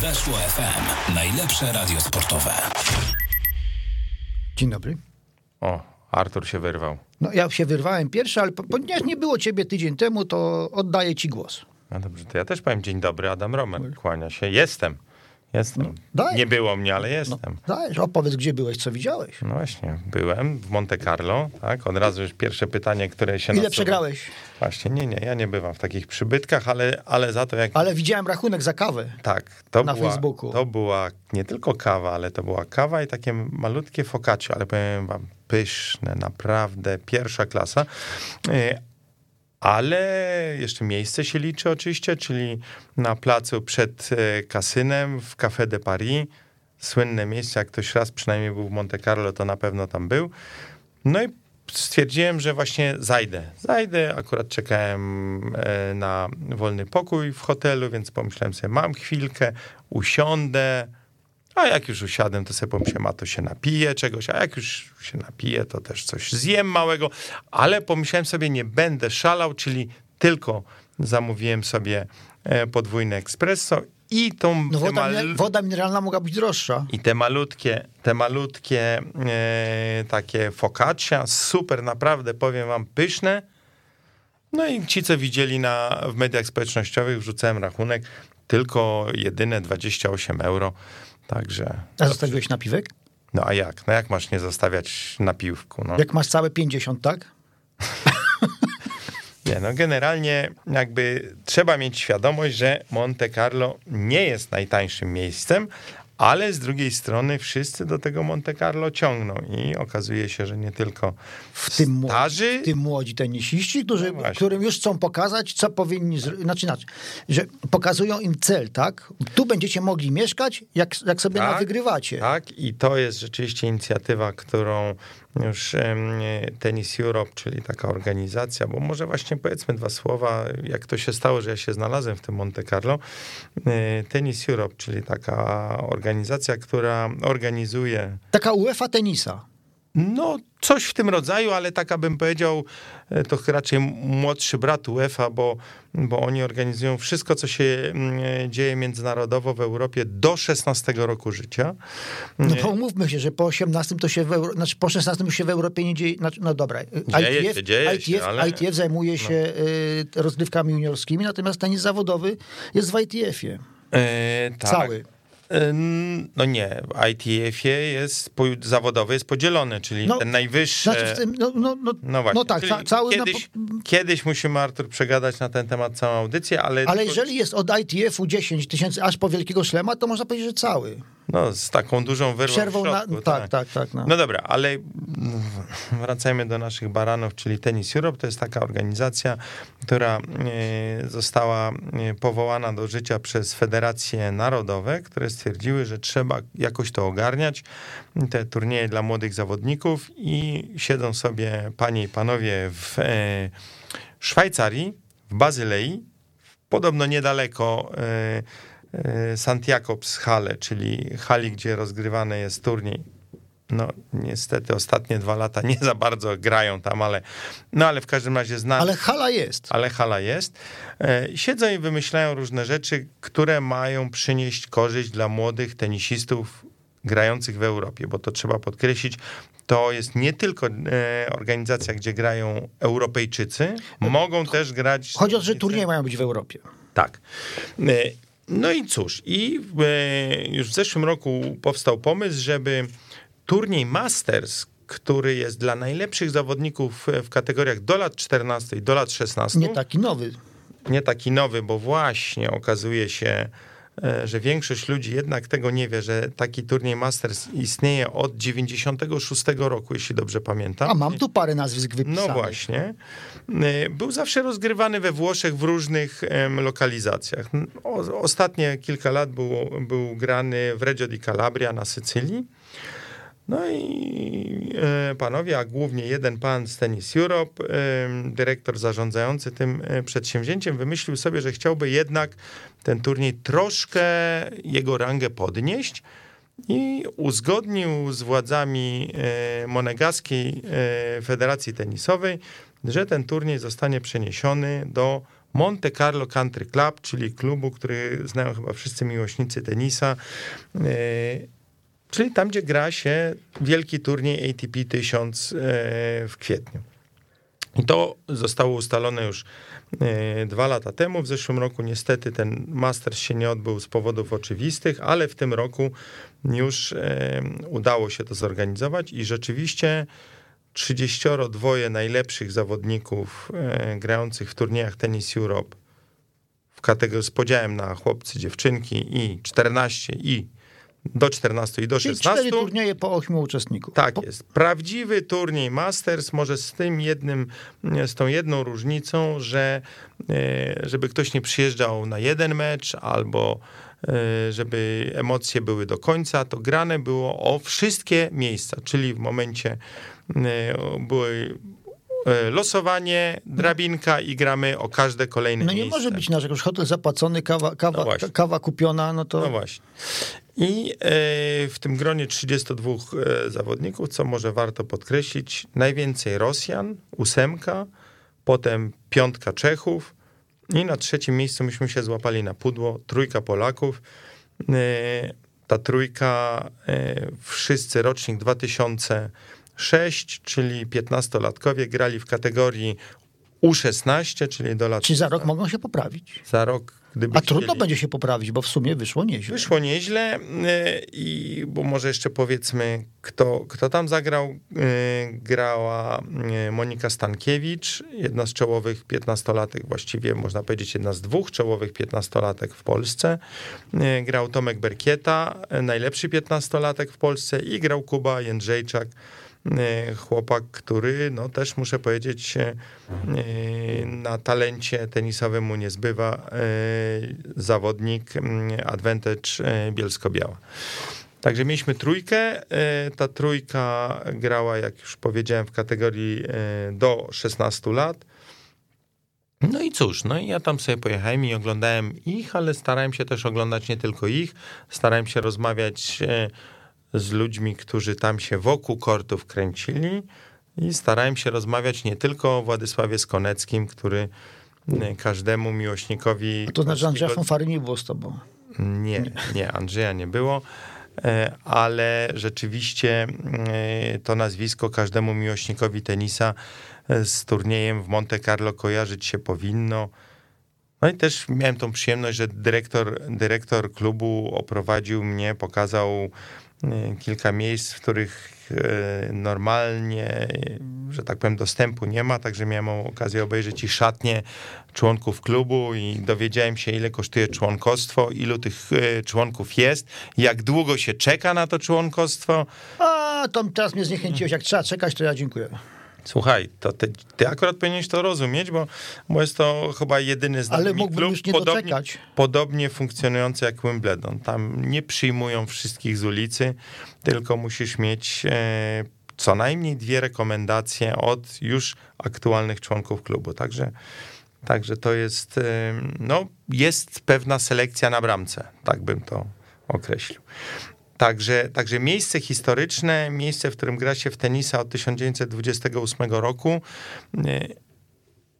Weszło FM. Najlepsze radio sportowe. Dzień dobry. O, Artur się wyrwał. No ja się wyrwałem pierwszy, ale po- ponieważ nie było ciebie tydzień temu, to oddaję ci głos. No dobrze, to ja też powiem dzień dobry, Adam Romer, kłania się. Jestem, jestem. Nie było mnie, ale jestem. Dajesz, opowiedz, gdzie byłeś, co widziałeś. No właśnie, byłem w Monte Carlo, tak? Od razu już pierwsze pytanie, które się Ile nasuwa. przegrałeś? Właśnie, nie, nie, ja nie bywam w takich przybytkach, ale, ale za to jak... Ale widziałem rachunek za kawę. Tak, to Na była, Facebooku. to była nie tylko kawa, ale to była kawa i takie malutkie focaccia, ale powiem wam, pyszne, naprawdę, pierwsza klasa. Ale jeszcze miejsce się liczy oczywiście, czyli na placu przed e, kasynem w Café de Paris. Słynne miejsce, jak ktoś raz przynajmniej był w Monte Carlo, to na pewno tam był. No i stwierdziłem, że właśnie zajdę. Zajdę, akurat czekałem e, na wolny pokój w hotelu, więc pomyślałem sobie, mam chwilkę, usiądę, a jak już usiadłem, to sobie pomyślałem, a to się napiję czegoś, a jak już się napiję, to też coś zjem małego, ale pomyślałem sobie, nie będę szalał, czyli tylko zamówiłem sobie e, podwójne espresso i tą No woda, mal- woda mineralna mogła być droższa. i te malutkie, te malutkie e, takie focaccia, super, naprawdę powiem wam, pyszne. No i ci, co widzieli na, w mediach społecznościowych, wrzucałem rachunek, tylko jedyne 28 euro. Także, A zostawiłeś napiwek? no a jak? No jak masz nie zostawiać na piwku? No. Jak masz całe 50, tak? Nie, no generalnie jakby trzeba mieć świadomość, że Monte Carlo nie jest najtańszym miejscem, ale z drugiej strony wszyscy do tego Monte Carlo ciągną i okazuje się, że nie tylko W tym, młodzi, starzy, w tym młodzi tenisiści, którzy, No którym już chcą pokazać, co powinni zrobić. Znaczy, inaczej, że pokazują im cel, tak? Tu będziecie mogli mieszkać, jak, jak sobie Tak, wygrywacie. Tak, i to jest rzeczywiście inicjatywa, którą już Tennis Europe, czyli taka organizacja, bo może właśnie powiedzmy dwa słowa, jak to się stało, że ja się znalazłem w tym Monte Carlo. E, Tennis Europe, czyli taka organizacja, która organizuje Taka UEFA tenisa. No, coś w tym rodzaju, ale taka bym powiedział, e, to raczej młodszy brat UEFA, bo, bo oni organizują wszystko, co się mm, dzieje międzynarodowo w Europie do 16 roku życia. No to umówmy się, że po 18 to się w Euro... znaczy po 16 już się w Europie nie dzieje. Znaczy, no dobra. Dzieje ITF, się, dzieje ITF, się, ale- No. ITF zajmuje się y, rozgrywkami juniorskimi, natomiast tenis zawodowy jest w ITF-ie. E, tak. Cały. No nie, w ITF-ie jest zawodowy jest podzielony, czyli No, ten najwyższy. Znaczy, tym, no, no, no, No właśnie. no tak, ca, cały... Na, kiedyś, kiedyś musimy, Artur, przegadać na ten temat całą audycję, ale. ale tylko- jeżeli jest od ITF-u 10 tysięcy aż po Wielkiego Szlema, to można powiedzieć, że cały. No, z taką dużą wyrwą. Przerwą w na... środku, Tak, tak, tak. No. No dobra, ale wracajmy do naszych baranów, czyli Tennis Europe. To jest taka organizacja, która e, została e, powołana do życia przez federacje narodowe, które stwierdziły, że trzeba jakoś to ogarniać, te turnieje dla młodych zawodników i siedzą sobie panie i panowie w e, Szwajcarii, w Bazylei, podobno niedaleko Santiakobs Halle, czyli hali, gdzie rozgrywany jest turniej. No, niestety ostatnie dwa lata nie za bardzo grają tam, ale, no, ale w każdym razie znam. Ale hala jest. Ale hala jest. E, Siedzą i wymyślają różne rzeczy, które mają przynieść korzyść dla młodych tenisistów grających w Europie, bo to trzeba podkreślić, to jest nie tylko e, organizacja, gdzie grają Europejczycy, mogą też grać... Chodzi o to, że turnieje mają być w Europie. Tak. E, No i cóż, i e, już w zeszłym roku powstał pomysł, żeby turniej Masters, który jest dla najlepszych zawodników w kategoriach do lat 14 i do lat 16, Nie taki nowy. nie taki nowy, bo właśnie okazuje się, e, że większość ludzi jednak tego nie wie, że taki turniej Masters istnieje od 96 roku, jeśli dobrze pamiętam. A mam tu parę nazwisk wypisanych. No właśnie. E, Był zawsze rozgrywany we Włoszech w różnych lokalizacjach. Ostatnie kilka lat był, był grany w Reggio di Calabria na Sycylii. No i e, panowie, a głównie jeden pan z Tennis Europe, dyrektor zarządzający tym e, przedsięwzięciem, wymyślił sobie, że chciałby jednak ten turniej troszkę jego rangę podnieść i uzgodnił z władzami e, monegaskiej Federacji Tenisowej, że ten turniej zostanie przeniesiony do Monte Carlo Country Club, czyli klubu, który znają chyba wszyscy miłośnicy tenisa, czyli tam, gdzie gra się wielki turniej ATP 1000 e, w kwietniu. I to zostało ustalone już e, dwa lata temu. W zeszłym roku niestety ten Masters się nie odbył z powodów oczywistych, ale w tym roku już e, udało się to zorganizować i rzeczywiście 32 najlepszych zawodników grających w turniejach Tennis Europe w kategorii z podziałem na chłopcy, dziewczynki i 14 i do 14 i do Czyli 16. cztery turnieje po ośmiu uczestników. Tak po, jest. Prawdziwy turniej Masters może z tym jednym, z tą jedną różnicą, że e, żeby ktoś nie przyjeżdżał na jeden mecz albo e, żeby emocje były do końca, to grane było o wszystkie miejsca, czyli w momencie e, były losowanie, drabinka i gramy o każde kolejne No nie miejsce. może być inaczej, już hotel zapłacony, kawa, kawa, No kawa kupiona, no to... No właśnie. I e, w tym gronie 32 e, zawodników, co może warto podkreślić, najwięcej Rosjan, ósemka, potem piątka Czechów i na trzecim miejscu myśmy się złapali na pudło, trójka Polaków. E, Ta trójka, wszyscy rocznik 2006, czyli 15-latkowie grali w kategorii U16, czyli do lat... Czy za rok mogą się poprawić? Za rok, gdyby A trudno chcieli. będzie się poprawić, bo w sumie wyszło nieźle. Wyszło nieźle e, i bo może jeszcze powiedzmy, kto, kto tam zagrał. E, Grała e, Monika Stankiewicz, jedna z czołowych 15-latek, właściwie można powiedzieć jedna z dwóch czołowych 15-latek w Polsce. Grał Tomek Berkieta, najlepszy 15-latek w Polsce i grał Kuba Jędrzejczak, chłopak, który, no też muszę powiedzieć, e, na talencie tenisowym mu nie zbywa e, zawodnik Advantage e, Bielsko-Biała. Także mieliśmy trójkę. e, Ta trójka grała, jak już powiedziałem, w kategorii e, do 16 lat. No i cóż, no i ja tam sobie pojechałem i oglądałem ich, ale starałem się też oglądać nie tylko ich. Starałem się rozmawiać e, z ludźmi, którzy tam się wokół kortów kręcili i starałem się rozmawiać nie tylko o Władysławie Skoneckim, który e, każdemu miłośnikowi... To znaczy, że Andrzeja Fonfary nie było z tobą. nie, nie, Andrzeja nie było, e, ale rzeczywiście e, to nazwisko każdemu miłośnikowi tenisa z turniejem w Monte Carlo kojarzyć się powinno. No i też miałem tą przyjemność, że dyrektor, dyrektor klubu oprowadził mnie, pokazał kilka miejsc, w których e, normalnie, że tak powiem, dostępu nie ma, także miałem okazję obejrzeć i szatnie członków klubu i dowiedziałem się, ile kosztuje członkostwo, ilu tych e, członków jest, jak długo się czeka na to członkostwo. A, to teraz mnie zniechęciłeś. Jak trzeba czekać, to ja dziękuję. Słuchaj, to ty, ty akurat powinieneś to rozumieć, bo, bo jest to chyba jedyny z Ale mógłbym klub już nie podobnie, doczekać. podobnie funkcjonujący jak Wimbledon. Tam nie przyjmują wszystkich z ulicy, tylko musisz mieć e, co najmniej dwie rekomendacje od już aktualnych członków klubu. Także, także to jest, e, no, jest pewna selekcja na bramce, tak bym to określił. Także, także miejsce historyczne, miejsce, w którym gra się w tenisa od 1928 roku.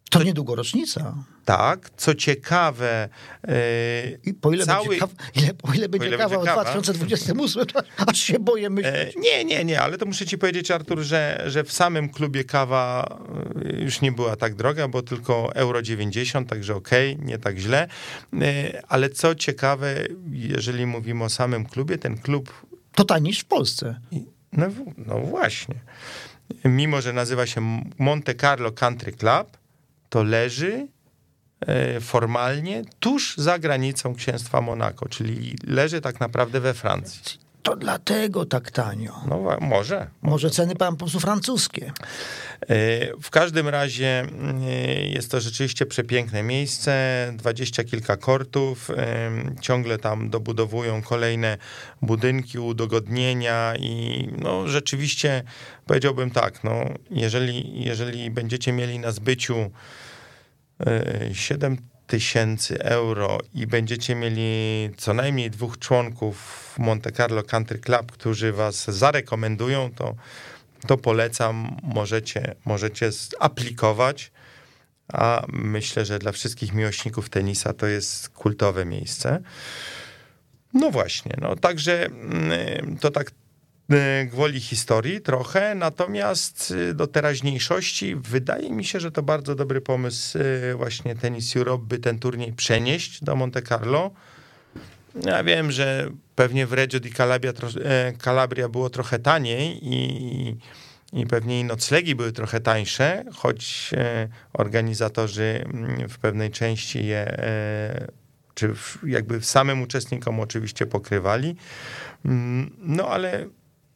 E, To niedługo rocznica. Tak, co ciekawe, e, I po ile Cały- będzie kawa, ile, po ile będzie ile kawa będzie w kawa? 2028, to aż się boję e, myśleć. nie, nie, nie, ale to muszę ci powiedzieć, Artur, że, że w samym klubie kawa e, już nie była tak droga, bo tylko euro 90, także okej, nie tak źle. E, Ale co ciekawe, jeżeli mówimy o samym klubie, ten klub To taniej niż w Polsce. No, no właśnie. Mimo, że nazywa się Monte Carlo Country Club, to leży e, formalnie tuż za granicą księstwa Monako, czyli leży tak naprawdę we Francji. To dlatego tak tanio. No może. Może ceny pan po prostu francuskie. E, W każdym razie e, jest to rzeczywiście przepiękne miejsce, dwadzieścia kilka kortów, e, ciągle tam dobudowują kolejne budynki, udogodnienia i no rzeczywiście powiedziałbym tak, no jeżeli, jeżeli będziecie mieli na zbyciu e, 7 tysięcy euro i będziecie mieli co najmniej dwóch członków Monte Carlo Country Club, którzy was zarekomendują, to to polecam, możecie, możecie aplikować. a myślę, że dla wszystkich miłośników tenisa to jest kultowe miejsce. No właśnie, no także mm, to tak gwoli historii trochę, natomiast y, do teraźniejszości wydaje mi się, że to bardzo dobry pomysł y, właśnie Tennis Europe, by ten turniej przenieść do Monte Carlo. Ja wiem, że pewnie w Reggio di Calabria, e, Calabria było trochę taniej i, i pewnie i noclegi były trochę tańsze, choć e, organizatorzy mm, w pewnej części je e, czy jakby samym uczestnikom oczywiście pokrywali. Mm, no ale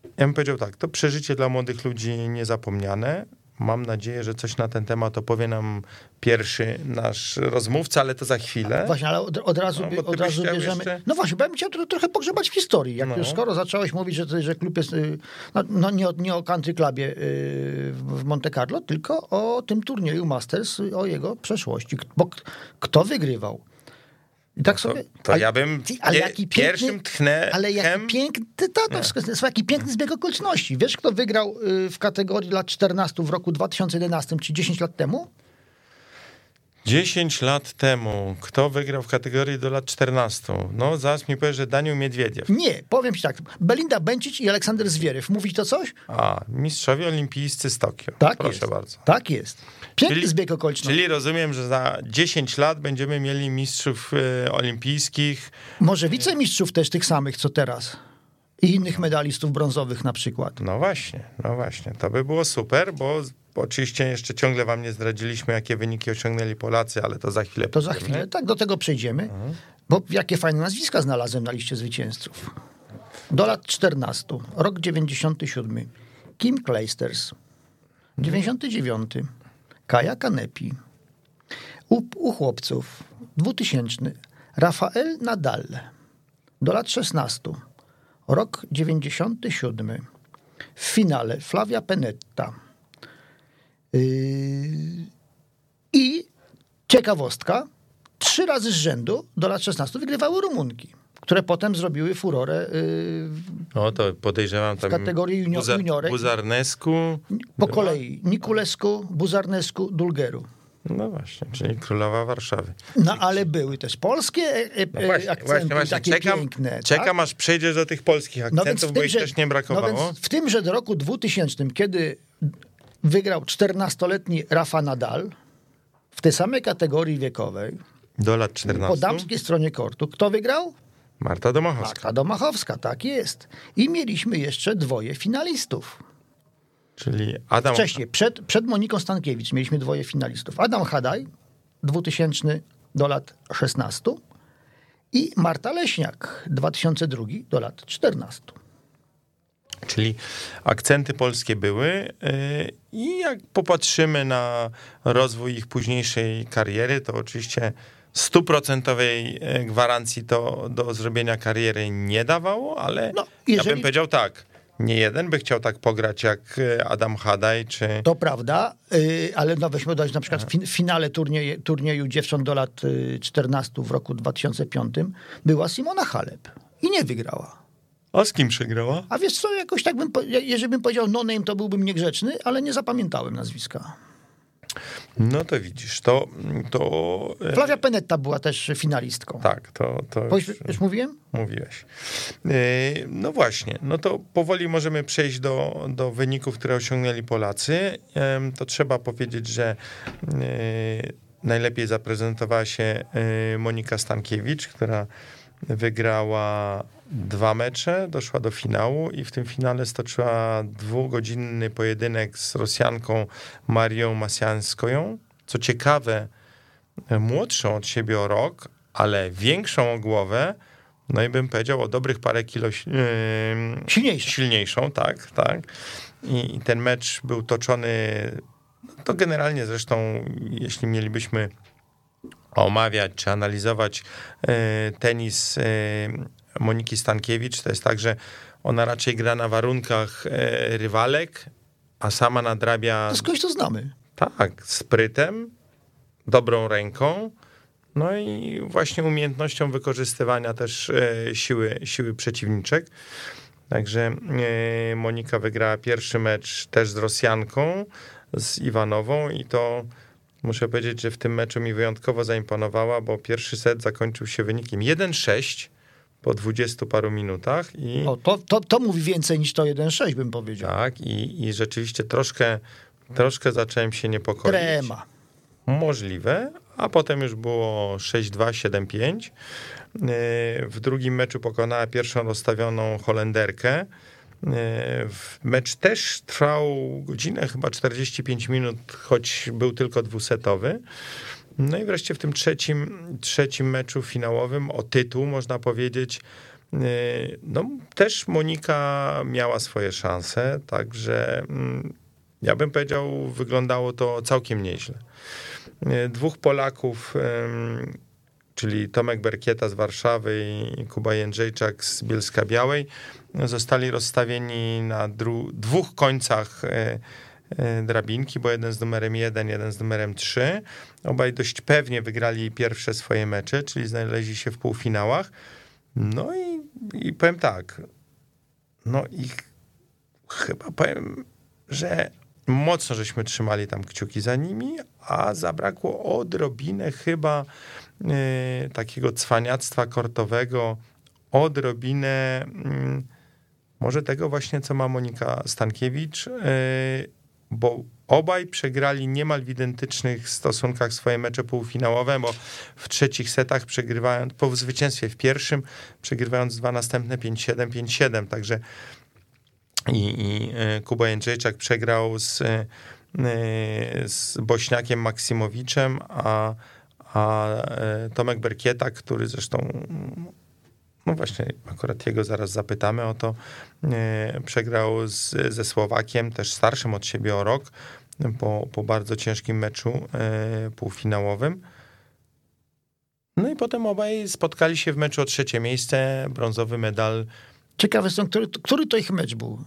ja bym powiedział tak, to przeżycie dla młodych ludzi niezapomniane. Mam nadzieję, że coś na ten temat opowie nam pierwszy nasz rozmówca, ale to za chwilę. Właśnie, ale od, od razu, no, od razu bierzemy. Jeszcze... No właśnie, bo ja bym chciał trochę pogrzebać w historii. Jak no. już skoro zacząłeś mówić, że, że klub jest. Y, no, no nie, nie o country clubie y, w Monte Carlo, tylko o tym turnieju Masters, o jego przeszłości. Bo kto wygrywał? I tak sobie. To, to ale, ja bym ale jaki piękny, pierwszym tchnę. Ale jaki piękny, to, to, to, jaki piękny zbieg okoliczności. Wiesz, kto wygrał y, w kategorii lat 14 w roku 2011, czy 10 lat temu? 10 lat temu, kto wygrał w kategorii do lat 14? No, zaraz mi powie, że Daniel Miedwiediew. Nie, powiem ci tak. Belinda Bencic i Aleksander Zwieryw. Mówi to coś? A, mistrzowie olimpijscy z Tokio. Tak Proszę jest. bardzo. Tak jest. Piękny czyli, zbieg okoliczności. Czyli rozumiem, że za 10 lat będziemy mieli mistrzów y, olimpijskich. Może wicemistrzów też tych samych, co teraz. I innych medalistów brązowych na przykład. No właśnie, no właśnie. To by było super, bo oczywiście jeszcze ciągle wam nie zdradziliśmy, jakie wyniki osiągnęli Polacy, ale to za chwilę. To za chwilę, tak, do tego przejdziemy. Mhm. Bo jakie fajne nazwiska znalazłem na liście zwycięzców. Do lat 14, rok 97. Kim Kleisters. 99. Kaja Kanepi. U, u chłopców 2000 Rafael Nadal do lat 16. Rok 97. W finale Flavia Penetta. Yy, I ciekawostka, trzy razy z rzędu do lat 16 wygrywały Rumunki które potem zrobiły furorę. Yy, o, to podejrzewam tam. W kategorii junior, Buza, juniorek. Buzarnesku. Po kolei Nikulesku, Buzarnesku, Dulgeru. No właśnie, czyli królowa Warszawy. No ale były też polskie e, e, no właśnie, akcenty, właśnie, właśnie. takie czekam, piękne. Czekam, tak? aż przejdziesz do tych polskich no akcentów, no bo ich też nie brakowało. No w tymże roku 2000, kiedy wygrał 14-letni Rafa Nadal w tej samej kategorii wiekowej. Do lat 14. Po damskiej stronie kortu. Kto wygrał? Marta Domachowska. Marta Domachowska, tak jest. I mieliśmy jeszcze dwoje finalistów. Czyli Adam... Wcześniej, przed, przed Moniką Stankiewicz mieliśmy dwoje finalistów. Adam Hadaj, 2000 do lat 16 i Marta Leśniak, 2002 do lat 14. Czyli akcenty polskie były y, i jak popatrzymy na rozwój ich późniejszej kariery, to oczywiście stuprocentowej y, gwarancji to do zrobienia kariery nie dawało, ale no, jeżeli... ja bym powiedział tak, nie jeden by chciał tak pograć jak y, Adam Hadaj, czy... To prawda, ale no weźmy dodać na przykład w finale turnieju, turnieju dziewcząt do lat 14 w roku 2005 była Simona Halep i nie wygrała. A z kim przegrała? A wiesz co, jakoś tak bym, jeżeli bym powiedział no name, to byłbym niegrzeczny, ale nie zapamiętałem nazwiska. No to widzisz, to... to... E, Flavia Penetta była też finalistką. Tak, to... to już, już mówiłem? Mówiłeś. E, no właśnie, no to powoli możemy przejść do, do wyników, które osiągnęli Polacy. To trzeba powiedzieć, że e, najlepiej zaprezentowała się Monika Stankiewicz, która wygrała dwa mecze, doszła do finału i w tym finale stoczyła dwugodzinny pojedynek z Rosjanką Marią Masjańską. Co ciekawe, młodszą od siebie o rok, ale większą o głowę, no i bym powiedział o dobrych parę kilo yy, silniejszą. silniejszą, tak, tak. I, I, ten mecz był toczony, to generalnie zresztą, jeśli mielibyśmy omawiać czy analizować yy, tenis Moniki Stankiewicz, to jest tak, że ona raczej gra na warunkach e, rywalek, a sama nadrabia... To skądś to znamy. Tak, sprytem, dobrą ręką, no i właśnie umiejętnością wykorzystywania też e, siły, siły przeciwniczek. Także e, Monika wygrała pierwszy mecz też z Rosjanką, z Iwanową i to Muszę powiedzieć, że w tym meczu mi wyjątkowo zaimponowała, bo pierwszy set zakończył się wynikiem 1-6 po 20 paru minutach i O, to, to, to mówi więcej niż to 1-6, bym powiedział. tak, i, i rzeczywiście troszkę, troszkę zacząłem się niepokoić. Trema. Możliwe, a potem już było 6-2, 7-5. Yy, W drugim meczu pokonała pierwszą rozstawioną Holenderkę. W- Mecz też trwał godzinę, chyba 45 minut, choć był tylko dwusetowy. No i wreszcie w tym trzecim, trzecim meczu finałowym o tytuł, można powiedzieć, yy, no też Monika miała swoje szanse, także mm, ja bym powiedział, wyglądało to całkiem nieźle. E, Dwóch Polaków, czyli Tomek Berkieta z Warszawy i Kuba Jędrzejczak z Bielska Białej, zostali rozstawieni na dwóch końcach e, drabinki, bo jeden z numerem 1, jeden z numerem 3. Obaj dość pewnie wygrali pierwsze swoje mecze, czyli znaleźli się w półfinałach. No i, i powiem tak, no i chyba powiem, że mocno żeśmy trzymali tam kciuki za nimi, a zabrakło odrobinę chyba y, takiego cwaniactwa kortowego, odrobinę mm, może tego właśnie, co ma Monika Stankiewicz, y, bo obaj przegrali niemal w identycznych stosunkach swoje mecze półfinałowe, bo w trzecich setach przegrywając, po zwycięstwie w pierwszym, przegrywając dwa następne 5-7, 5-7, także i, i e, Kuba Jędrzejczak przegrał z, e, z Bośniakiem Maksimowiczem, a, a e, Tomek Berkieta, który zresztą, no właśnie, akurat jego zaraz zapytamy o to, e, przegrał z, ze Słowakiem, też starszym od siebie o rok, po, po bardzo ciężkim meczu e, półfinałowym. No i potem obaj spotkali się w meczu o trzecie miejsce, brązowy medal Ciekawe są, który, który to ich mecz był.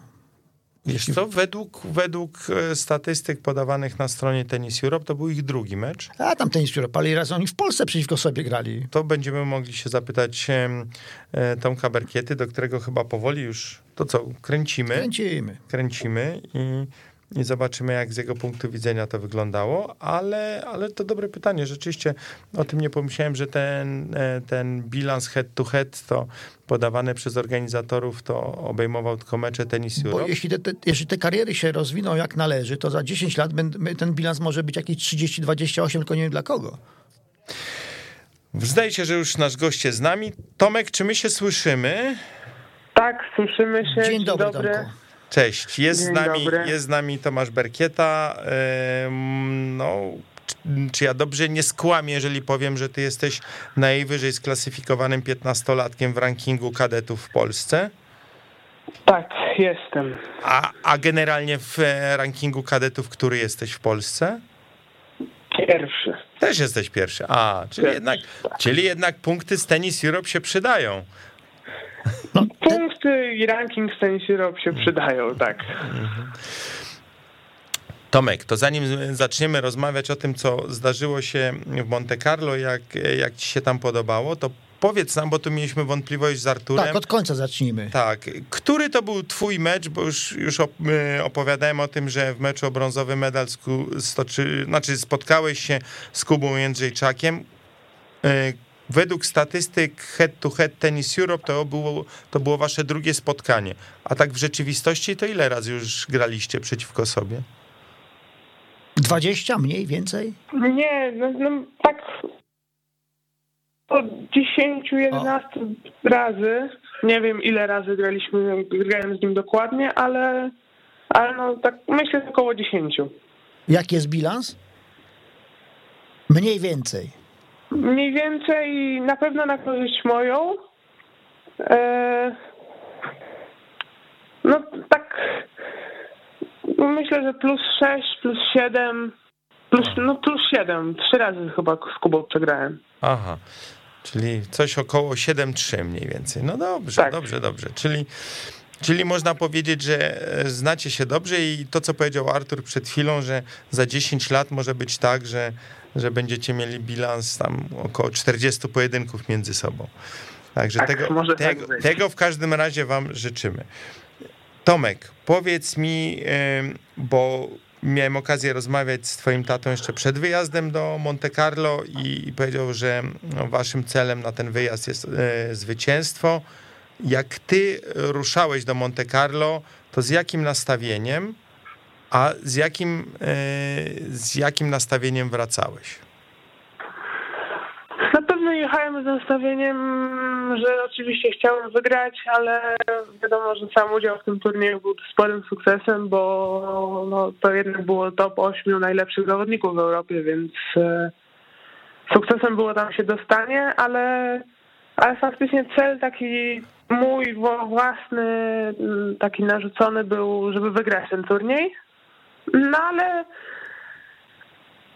Wiesz co, według, według e, statystyk podawanych na stronie Tennis Europe, to był ich drugi mecz. A tam tenis Europe, ale raz oni w Polsce przeciwko sobie grali. To będziemy mogli się zapytać e, Tomka Berkiety, do którego chyba powoli już, to co, kręcimy, Kręcimy. kręcimy i, i zobaczymy, jak z jego punktu widzenia to wyglądało, ale, ale to dobre pytanie. Rzeczywiście o tym nie pomyślałem, że ten, e, ten bilans head to head to podawane przez organizatorów to obejmował tylko mecze Tennis Bo jeśli te, te, jeśli te kariery się rozwiną jak należy, to za 10 lat ten bilans może być jakiś 30-28, tylko nie wiem dla kogo. Zdaje się, że już nasz gość jest z nami. Tomek, czy my się słyszymy? Tak, słyszymy się. Dzień dobry, Tomku. Cześć, jest z nami, dobry. jest z nami Tomasz Berkieta. No, czy, ja dobrze nie skłamię, jeżeli powiem, że ty jesteś najwyżej sklasyfikowanym 15-latkiem w rankingu kadetów w Polsce? Tak, jestem. A, a generalnie w e, rankingu kadetów, który jesteś w Polsce? Pierwszy. Też jesteś pierwszy. A, czyli Pierwszy, jednak, tak. czyli jednak punkty z Tennis Europe się przydają. No, te, Punkty i ranking z Tennis Europe się przydają, tak. Tomek, to zanim zaczniemy rozmawiać o tym, co zdarzyło się w Monte Carlo, jak, jak ci się tam podobało, to powiedz nam, bo tu mieliśmy wątpliwość z Arturem. tak, od końca zacznijmy. Tak. Który to był twój mecz, bo już, już y, opowiadałem o tym, że w meczu o brązowy medal stoczy, znaczy spotkałeś się z Kubą Jędrzejczakiem. Według statystyk head to head Tennis Europe to było, to było wasze drugie spotkanie. A tak w rzeczywistości to ile razy już graliście przeciwko sobie? 20 mniej, więcej? Nie, no, no tak od 10-11 razy. Nie wiem ile razy graliśmy, grałem z nim dokładnie, ale, ale no tak myślę że około 10. Jaki jest bilans? Mniej więcej. Mniej więcej na pewno na korzyść moją. E, no tak myślę, że plus 6, plus 7, plus, no plus 7. Trzy razy chyba z Kubą przegrałem. Aha, czyli coś około 7-3 mniej więcej. No dobrze, Tak. dobrze, dobrze. Czyli, czyli można powiedzieć, że e, znacie się dobrze i to, co powiedział Artur przed chwilą, że za 10 lat może być tak, że, że będziecie mieli bilans tam około 40 pojedynków między sobą. Także Tak, tego, tak tego, być. tego w każdym razie wam życzymy. Tomek, powiedz mi, bo miałem okazję rozmawiać z twoim tatą jeszcze przed wyjazdem do Monte Carlo i, i powiedział, że no, waszym celem na ten wyjazd jest e, zwycięstwo. Jak ty ruszałeś do Monte Carlo, to z jakim nastawieniem, a z jakim, e, z jakim nastawieniem wracałeś? Na pewno jechałem z nastawieniem, że oczywiście chciałem wygrać, ale wiadomo, że sam udział w tym turnieju był sporym sukcesem, bo no, to jednak było top 8 najlepszych zawodników w Europie, więc e, sukcesem było tam się dostanie, ale, ale faktycznie cel taki mój własny, taki narzucony był, żeby wygrać ten turniej. No ale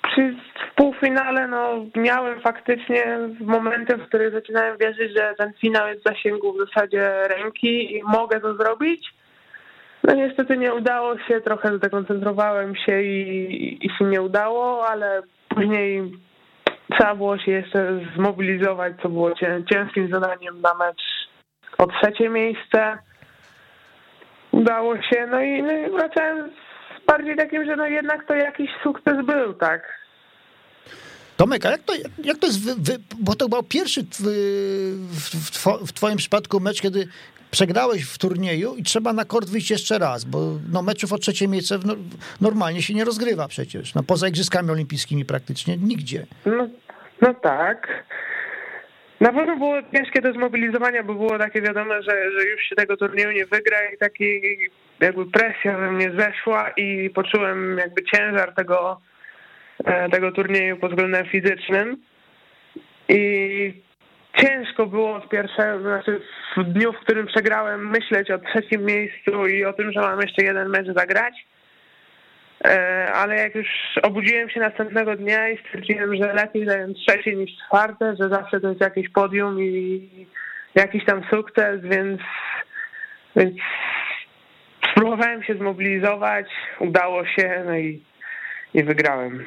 w półfinale no, miałem faktycznie momenty, w których zaczynałem wierzyć, że ten finał jest w zasięgu w zasadzie ręki i mogę to zrobić. No niestety nie udało się, trochę zdekoncentrowałem się i, i się nie udało, ale później trzeba było się jeszcze zmobilizować, co było ciężkim zadaniem na mecz o trzecie miejsce. Udało się, no i, no wracałem bardziej takim, że no jednak to jakiś sukces był, tak. Tomek, a jak to, jak to jest, wy, wy, bo to był pierwszy w, w, w, twoim przypadku mecz, kiedy przegrałeś w turnieju i trzeba na kort wyjść jeszcze raz, bo no, meczów o trzecie miejsce no, normalnie się nie rozgrywa przecież, no, poza Igrzyskami Olimpijskimi praktycznie nigdzie. No, no tak. Na pewno było ciężkie do zmobilizowania, bo było takie wiadome, że, że już się tego turnieju nie wygra i taki jakby presja we mnie zeszła i poczułem jakby ciężar tego, E, tego turnieju pod względem fizycznym. I ciężko było w pierwsze, znaczy w dniu, w którym przegrałem, myśleć o trzecim miejscu i o tym, że mam jeszcze jeden mecz zagrać. E, ale jak już obudziłem się następnego dnia i stwierdziłem, że lepiej zająć trzecie niż czwarte, że zawsze to jest jakieś podium i jakiś tam sukces, więc, więc spróbowałem się zmobilizować, udało się, no i, i wygrałem.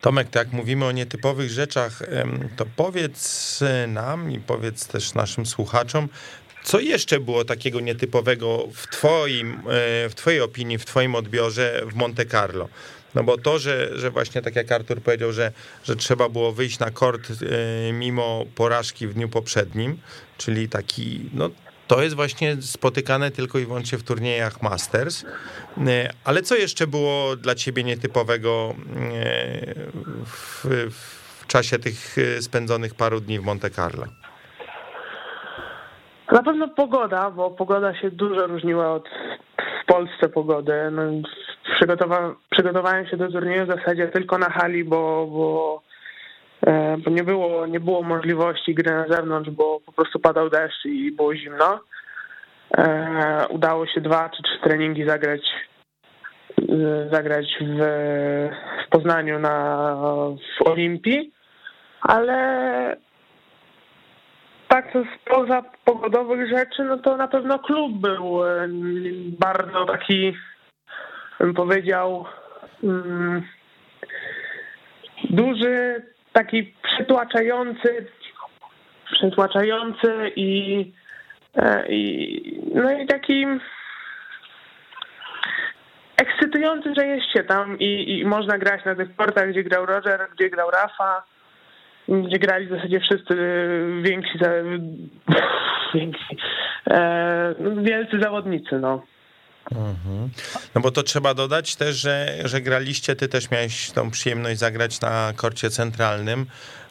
Tomek, tak mówimy o nietypowych rzeczach, to powiedz nam i powiedz też naszym słuchaczom, co jeszcze było takiego nietypowego w, twoim, e, w twojej opinii, w twoim odbiorze w Monte Carlo? No bo to, że, że właśnie tak jak Artur powiedział, że, że trzeba było wyjść na kort e, mimo porażki w dniu poprzednim, czyli taki no, to jest właśnie spotykane tylko i wyłącznie w turniejach Masters. E, ale co jeszcze było dla ciebie nietypowego w, w czasie tych spędzonych paru dni w Monte Carlo? Na pewno pogoda, bo pogoda się dużo różniła od w Polsce pogody. No, przygotowa przygotowałem się do turnieju w zasadzie tylko na hali, bo, bo E, bo nie było, nie było możliwości gry na zewnątrz, bo po prostu padał deszcz i było zimno. E, udało się dwa czy trzy treningi zagrać zagrać w, w Poznaniu na, w Olimpii, ale tak to spoza pogodowych rzeczy, no to na pewno klub był bardzo taki, bym powiedział, mm, duży, taki przytłaczający, przytłaczający i, e, i no i taki ekscytujący, że jest się tam i, i można grać na tych portach, gdzie grał Roger, gdzie grał Rafa, gdzie grali w zasadzie wszyscy więksi, więksi e, wielcy zawodnicy, no. Mhm. No bo to trzeba dodać też, że, że graliście, ty też miałeś tą przyjemność zagrać na korcie centralnym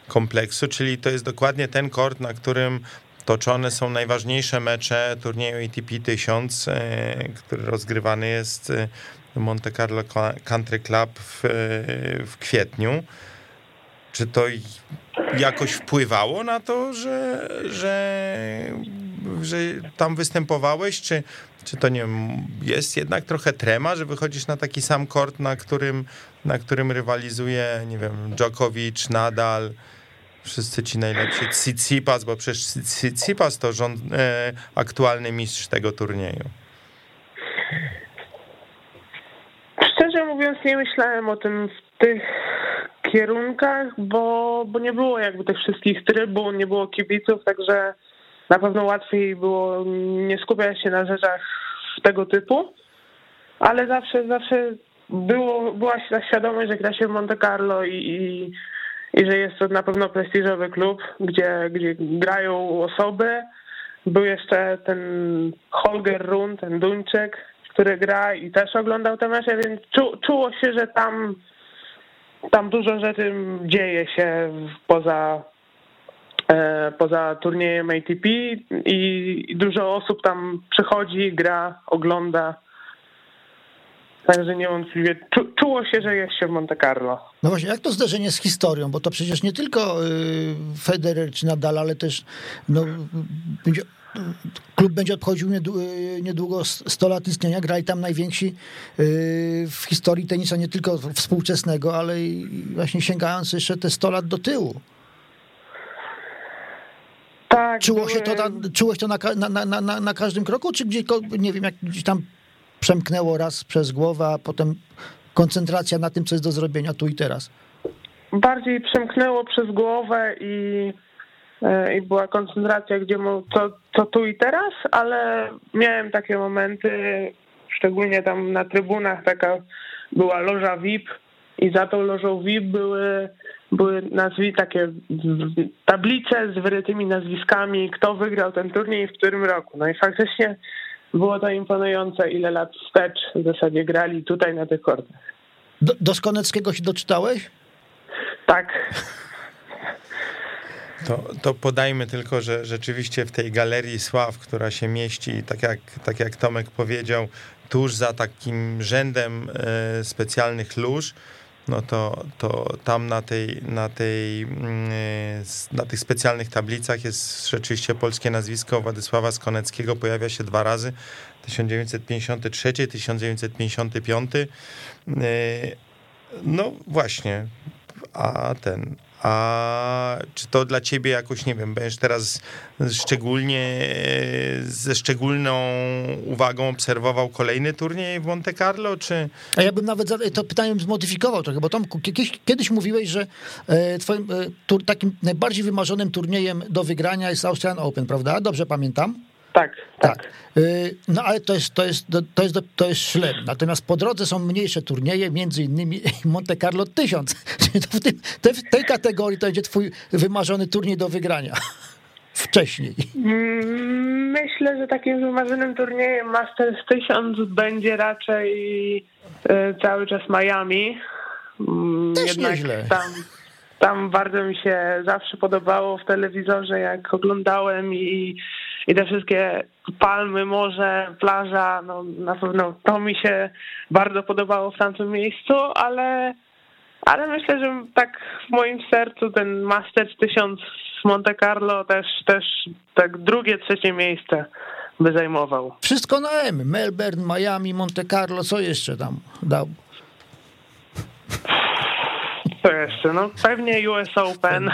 kompleksu, czyli to jest dokładnie ten kort, na którym toczone są najważniejsze mecze turnieju ATP 1000, e, który rozgrywany jest w Monte Carlo Country Club w, w kwietniu. Czy to jakoś wpływało na to, że, że, że tam występowałeś, czy, czy to nie jest jednak trochę trema, że wychodzisz na taki sam kort, na którym, na którym rywalizuje, nie wiem, Djokovic, Nadal, wszyscy ci najlepsi, Tsitsipas, bo przecież Tsitsipas to rząd, e, aktualny mistrz tego turnieju. Szczerze mówiąc, nie myślałem o tym w tych kierunkach, bo, bo nie było jakby tych wszystkich trybun, nie było kibiców, także na pewno łatwiej było nie skupiać się na rzeczach tego typu, ale zawsze, zawsze było, była ta świadomość, że gra się w Monte Carlo i, i, i że jest to na pewno prestiżowy klub, gdzie, gdzie grają osoby. Był jeszcze ten Holger Run, ten Duńczyk, który gra i też oglądał te mecze, więc czu, czuło się, że tam, tam dużo rzeczy dzieje się poza, e, poza turniejem ATP i dużo osób tam przychodzi, gra, ogląda. Także niewątpliwie czu, czuło się, że jest się w Monte Carlo. No właśnie, jak to zderzenie z historią? Bo to przecież nie tylko y, Federer czy Nadal, ale też no, będzie, klub będzie obchodził y, niedługo 100 lat istnienia. Grali tam najwięksi y, w historii tenisa, nie tylko współczesnego, ale i właśnie sięgając jeszcze te 100 lat do tyłu. Tak. Czuło się to, na, czułeś to na, na, na, na, każdym kroku, czy gdzieś, nie wiem, jak gdzieś tam przemknęło raz przez głowę, a potem koncentracja na tym, co jest do zrobienia tu i teraz? Bardziej przemknęło przez głowę i, e, i była koncentracja, gdzie to, to tu i teraz, ale miałem takie momenty, szczególnie tam na trybunach taka była loża VIP i za tą lożą VIP były, były nazwy, takie tablice z wyrytymi nazwiskami, kto wygrał ten turniej w którym roku. No i faktycznie było to imponujące, ile lat wstecz w zasadzie grali tutaj na tych kortach. Do, do Skoneckiego się doczytałeś? Tak. To, to podajmy tylko, że rzeczywiście w tej galerii sław, która się mieści, tak jak, tak jak Tomek powiedział, tuż za takim rzędem e, specjalnych lóż, no to, to tam na, tej, na, tej, mm, na tych specjalnych tablicach jest rzeczywiście polskie nazwisko Władysława Skoneckiego, pojawia się dwa razy, 1953, 1955. No właśnie, a ten, a czy to dla ciebie jakoś, nie wiem, będziesz teraz szczególnie, ze szczególną uwagą obserwował kolejny turniej w Monte Carlo, czy... A ja bym nawet to pytanie zmodyfikował trochę, bo Tomku, kiedyś, kiedyś mówiłeś, że e, twoim e, takim najbardziej wymarzonym turniejem do wygrania jest Australian Open, prawda? Dobrze pamiętam? Tak, tak. tak. No ale to jest, to, jest, to, jest, to jest szlem. Natomiast po drodze są mniejsze turnieje, między innymi Monte Carlo 1000. Czyli to w, tym, w tej kategorii to będzie twój wymarzony turniej do wygrania. Wcześniej. Mm, myślę, że takim wymarzonym turniejem Masters 1000 będzie raczej e, cały czas Miami. Mm, Też Jednak nieźle. Tam, tam bardzo mi się zawsze podobało w telewizorze, jak oglądałem i i te wszystkie palmy, morze, plaża, no na pewno to mi się bardzo podobało w tamtym miejscu, ale, ale myślę, że tak w moim sercu ten Masters 1000 z Monte Carlo też, też tak drugie, trzecie miejsce by zajmował. Wszystko na M. Melbourne, Miami, Monte Carlo, co jeszcze tam dał? Co jeszcze? No pewnie US Open,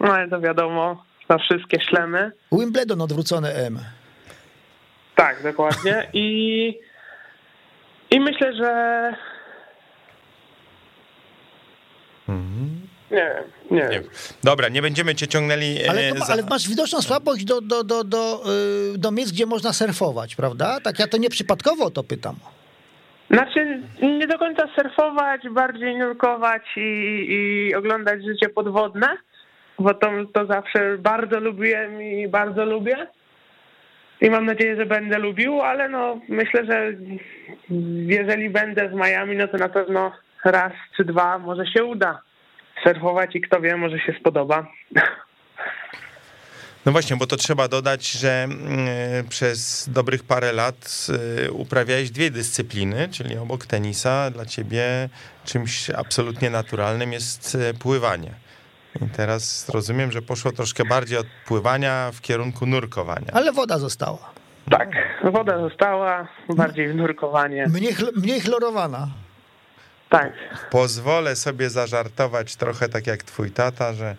no ale to wiadomo na wszystkie szlemy. Wimbledon odwrócone M. Tak, dokładnie. I, i myślę, że. Mhm. Nie, nie, nie. Dobra, nie będziemy cię ciągnęli. E, ale, to, za... ale masz widoczną słabość do, do, do, do, y, do miejsc, gdzie można surfować, prawda? Tak, ja to nieprzypadkowo to pytam. Znaczy, nie do końca surfować, bardziej nurkować i, i oglądać życie podwodne bo to, to zawsze bardzo lubiłem i bardzo lubię. I mam nadzieję, że będę lubił, ale no myślę, że jeżeli będę w Miami, no to na pewno raz czy dwa może się uda surfować i kto wie, może się spodoba. No właśnie, bo to trzeba dodać, że mm, przez dobrych parę lat y, uprawiałeś dwie dyscypliny, czyli obok tenisa dla ciebie czymś absolutnie naturalnym jest y, pływanie. I teraz rozumiem, że poszło troszkę bardziej od pływania w kierunku nurkowania. Ale woda została. Tak, woda została, bardziej w nurkowanie. Mniej, mniej chlorowana. Tak. Pozwolę sobie zażartować trochę tak jak twój tata, że,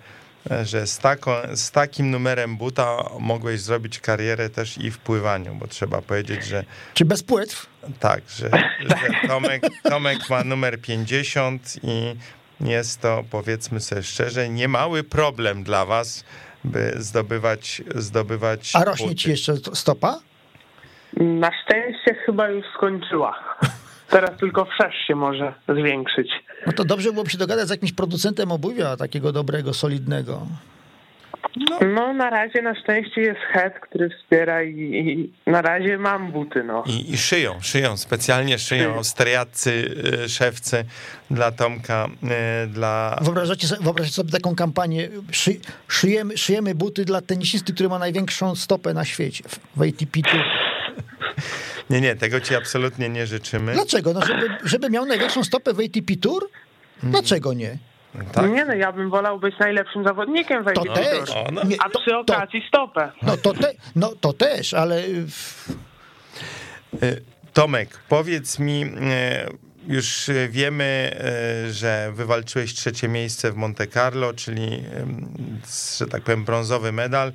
że z, taką, z takim numerem buta mogłeś zrobić karierę też i w pływaniu, bo trzeba powiedzieć, że... Czy bez płetw? Tak, że, że Tomek, Tomek ma numer 50 i jest to, powiedzmy sobie szczerze, niemały problem dla was, by zdobywać zdobywać. A rośnie buty. ci jeszcze stopa? Na szczęście chyba już skończyła. teraz tylko wszerz się może zwiększyć. No to dobrze byłoby się dogadać z jakimś producentem obuwia, takiego dobrego, solidnego. No na razie na szczęście jest het, który wspiera i, i na razie mam buty, no. I, I szyją, szyją, specjalnie szyją austriaccy, y, szewcy dla Tomka, y, dla... Wyobrażacie sobie, wyobrażacie sobie taką kampanię, szy, szyjemy, szyjemy buty dla tenisisty, który ma największą stopę na świecie w ATP Tour. Nie, nie, tego ci absolutnie nie życzymy. Dlaczego? No żeby, żeby miał największą stopę w ATP Tour? Dlaczego nie? Tak? Nie no, ja bym wolał być najlepszym zawodnikiem w To ATP też. Tour. O, no. Nie, A to, przy to, okazji stopę. no, to te, no to też, ale Y, Tomek, powiedz mi, y, już wiemy, y, że wywalczyłeś trzecie miejsce w Monte Carlo, czyli, y, że tak powiem, brązowy medal. Y,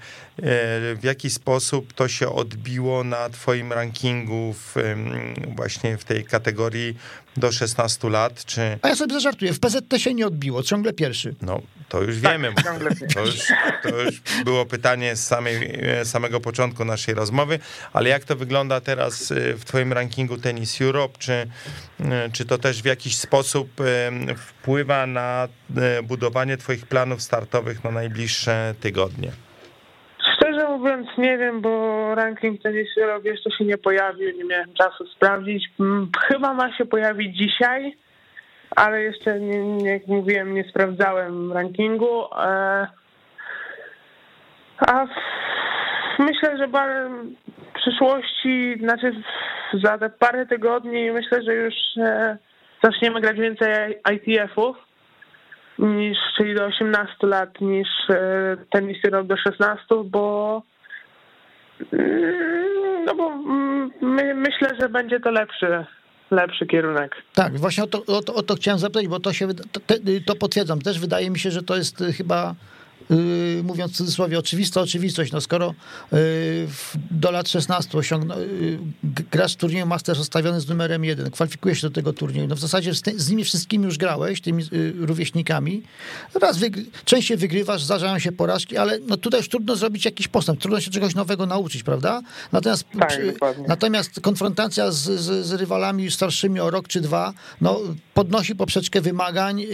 W jaki sposób to się odbiło na twoim rankingu w, y, właśnie w tej kategorii do 16 lat? Czy a ja sobie zażartuję, w PZT się nie odbiło, ciągle pierwszy. no, to już wiemy. ciągle To już, to już było pytanie z samej, samego początku naszej rozmowy, ale jak to wygląda teraz y, w twoim rankingu Tennis Europe? Czy, y, czy to też w jakiś sposób y, wpływa na budowanie twoich planów startowych na najbliższe tygodnie? Mówiąc nie wiem, bo ranking Tennis Europe jeszcze się nie pojawił, nie miałem czasu sprawdzić. Mm, Chyba ma się pojawić dzisiaj, ale jeszcze nie, jak mówiłem, nie sprawdzałem rankingu. E, A myślę, że w przyszłości, znaczy za te parę tygodni myślę, że już e, zaczniemy grać więcej ITF-ów niż, czyli do 18 lat, niż e, tenis rok do 16, bo no bo mm, my, myślę, że będzie to lepszy, lepszy kierunek. Tak, właśnie o to, o to, o to chciałem zapytać, bo to się to, to potwierdzam. Też wydaje mi się, że to jest y, chyba, y, mówiąc w cudzysłowie, oczywista oczywistość. No skoro y, w- do lat 16 osiągną, y, g- grasz w turnieju Masters ustawiony z numerem 1, kwalifikujesz się do tego turnieju, no w zasadzie z, ty, z nimi wszystkimi już grałeś, tymi y, rówieśnikami. Raz wygry, częściej wygrywasz, zdarzają się porażki, ale no tutaj już trudno zrobić jakiś postęp, trudno się czegoś nowego nauczyć, prawda? Natomiast Tak, przy-. Natomiast konfrontacja z, z, z rywalami starszymi o rok czy dwa, no, podnosi poprzeczkę wymagań, yy,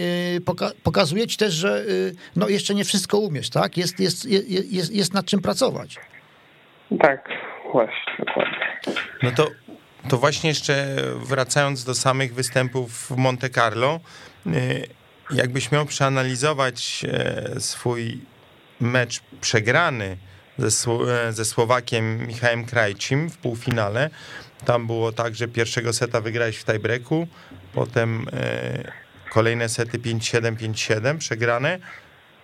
poka- pokazuje ci też, że yy, no, jeszcze nie wszystko umiesz, tak? Jest, jest, jest, jest, jest nad czym pracować. Tak, właśnie, dokładnie. No to, to właśnie jeszcze wracając do samych występów w Monte Carlo, y, jakbyś miał przeanalizować e, swój mecz przegrany ze, e, ze Słowakiem Michałem Krajcim w półfinale, tam było tak, że pierwszego seta wygrałeś w tiebreaku, potem e, kolejne sety 5-7, 5-7 przegrane.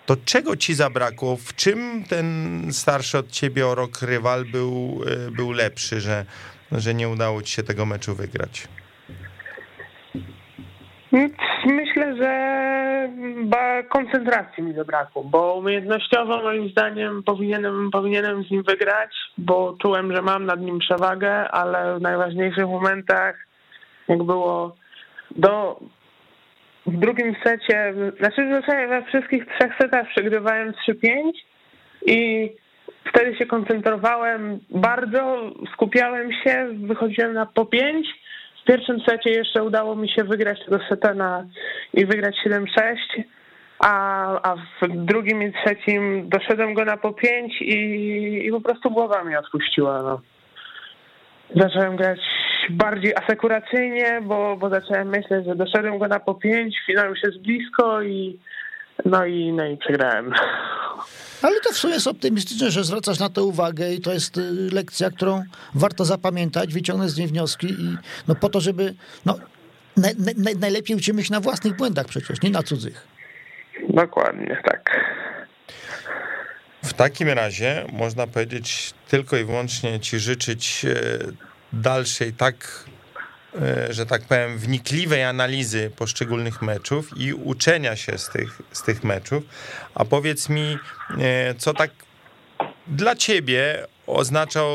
To czego ci zabrakło? W czym ten starszy od ciebie o rok rywal był, e, był lepszy, że, że nie udało ci się tego meczu wygrać? Myślę, że koncentracji mi zabrakło, bo umiejętnościowo moim zdaniem powinienem, powinienem z nim wygrać, bo czułem, że mam nad nim przewagę, ale w najważniejszych momentach, jak było do w drugim secie, znaczy w zasadzie we wszystkich trzech setach przegrywałem 3-5 i wtedy się koncentrowałem bardzo, skupiałem się, wychodziłem na po 5 w pierwszym secie jeszcze udało mi się wygrać tego seta na, i wygrać 7-6, a, a w drugim i trzecim doszedłem go na po 5 i, i po prostu głowa mi odpuściła. No. Zacząłem grać bardziej asekuracyjnie, bo, bo zacząłem myśleć, że doszedłem go na po 5, finał już jest blisko i no i, no i przegrałem. Ale to w sumie jest optymistyczne, że zwracasz na to uwagę i to jest y, lekcja, którą warto zapamiętać, wyciągnąć z niej wnioski i no po to, żeby no, naj, naj, najlepiej uczymy się na własnych błędach przecież, nie na cudzych. Dokładnie, tak. W takim razie można powiedzieć tylko i wyłącznie ci życzyć e, dalszej tak, e, że tak powiem, wnikliwej analizy poszczególnych meczów i uczenia się z tych, z tych meczów. A powiedz mi, e, co tak dla ciebie oznaczał,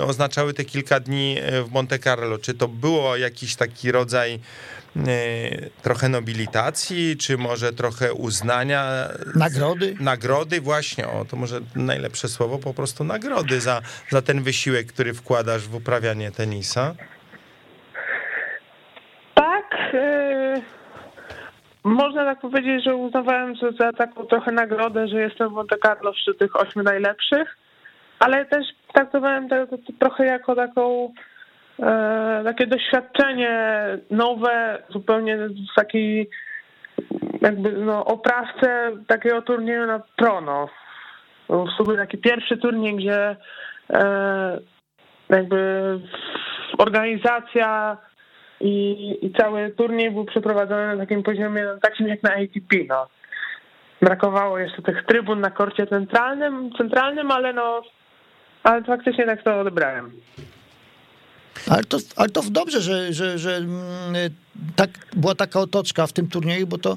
oznaczały te kilka dni e, w Monte Carlo? Czy to było jakiś taki rodzaj trochę nobilitacji, czy może trochę uznania Nagrody? Nagrody, właśnie, o, to może najlepsze słowo, po prostu nagrody za, za ten wysiłek, który wkładasz w uprawianie tenisa. można tak powiedzieć, że uznawałem za, za taką trochę nagrodę, że jestem w Monte Carlo wśród tych ośmiu najlepszych, ale też traktowałem to, to, to trochę jako taką takie doświadczenie nowe, zupełnie w takiej jakby no, oprawce takiego turnieju na Trono. To w sumie taki pierwszy turniej, gdzie e, jakby organizacja i, i cały turniej był przeprowadzony na takim poziomie, no, takim jak na ATP, no. Brakowało jeszcze tych trybun na korcie centralnym, centralnym ale no, ale faktycznie tak to odebrałem. Ale to, ale to dobrze, że, że, że mm, tak, była taka otoczka w tym turnieju, bo to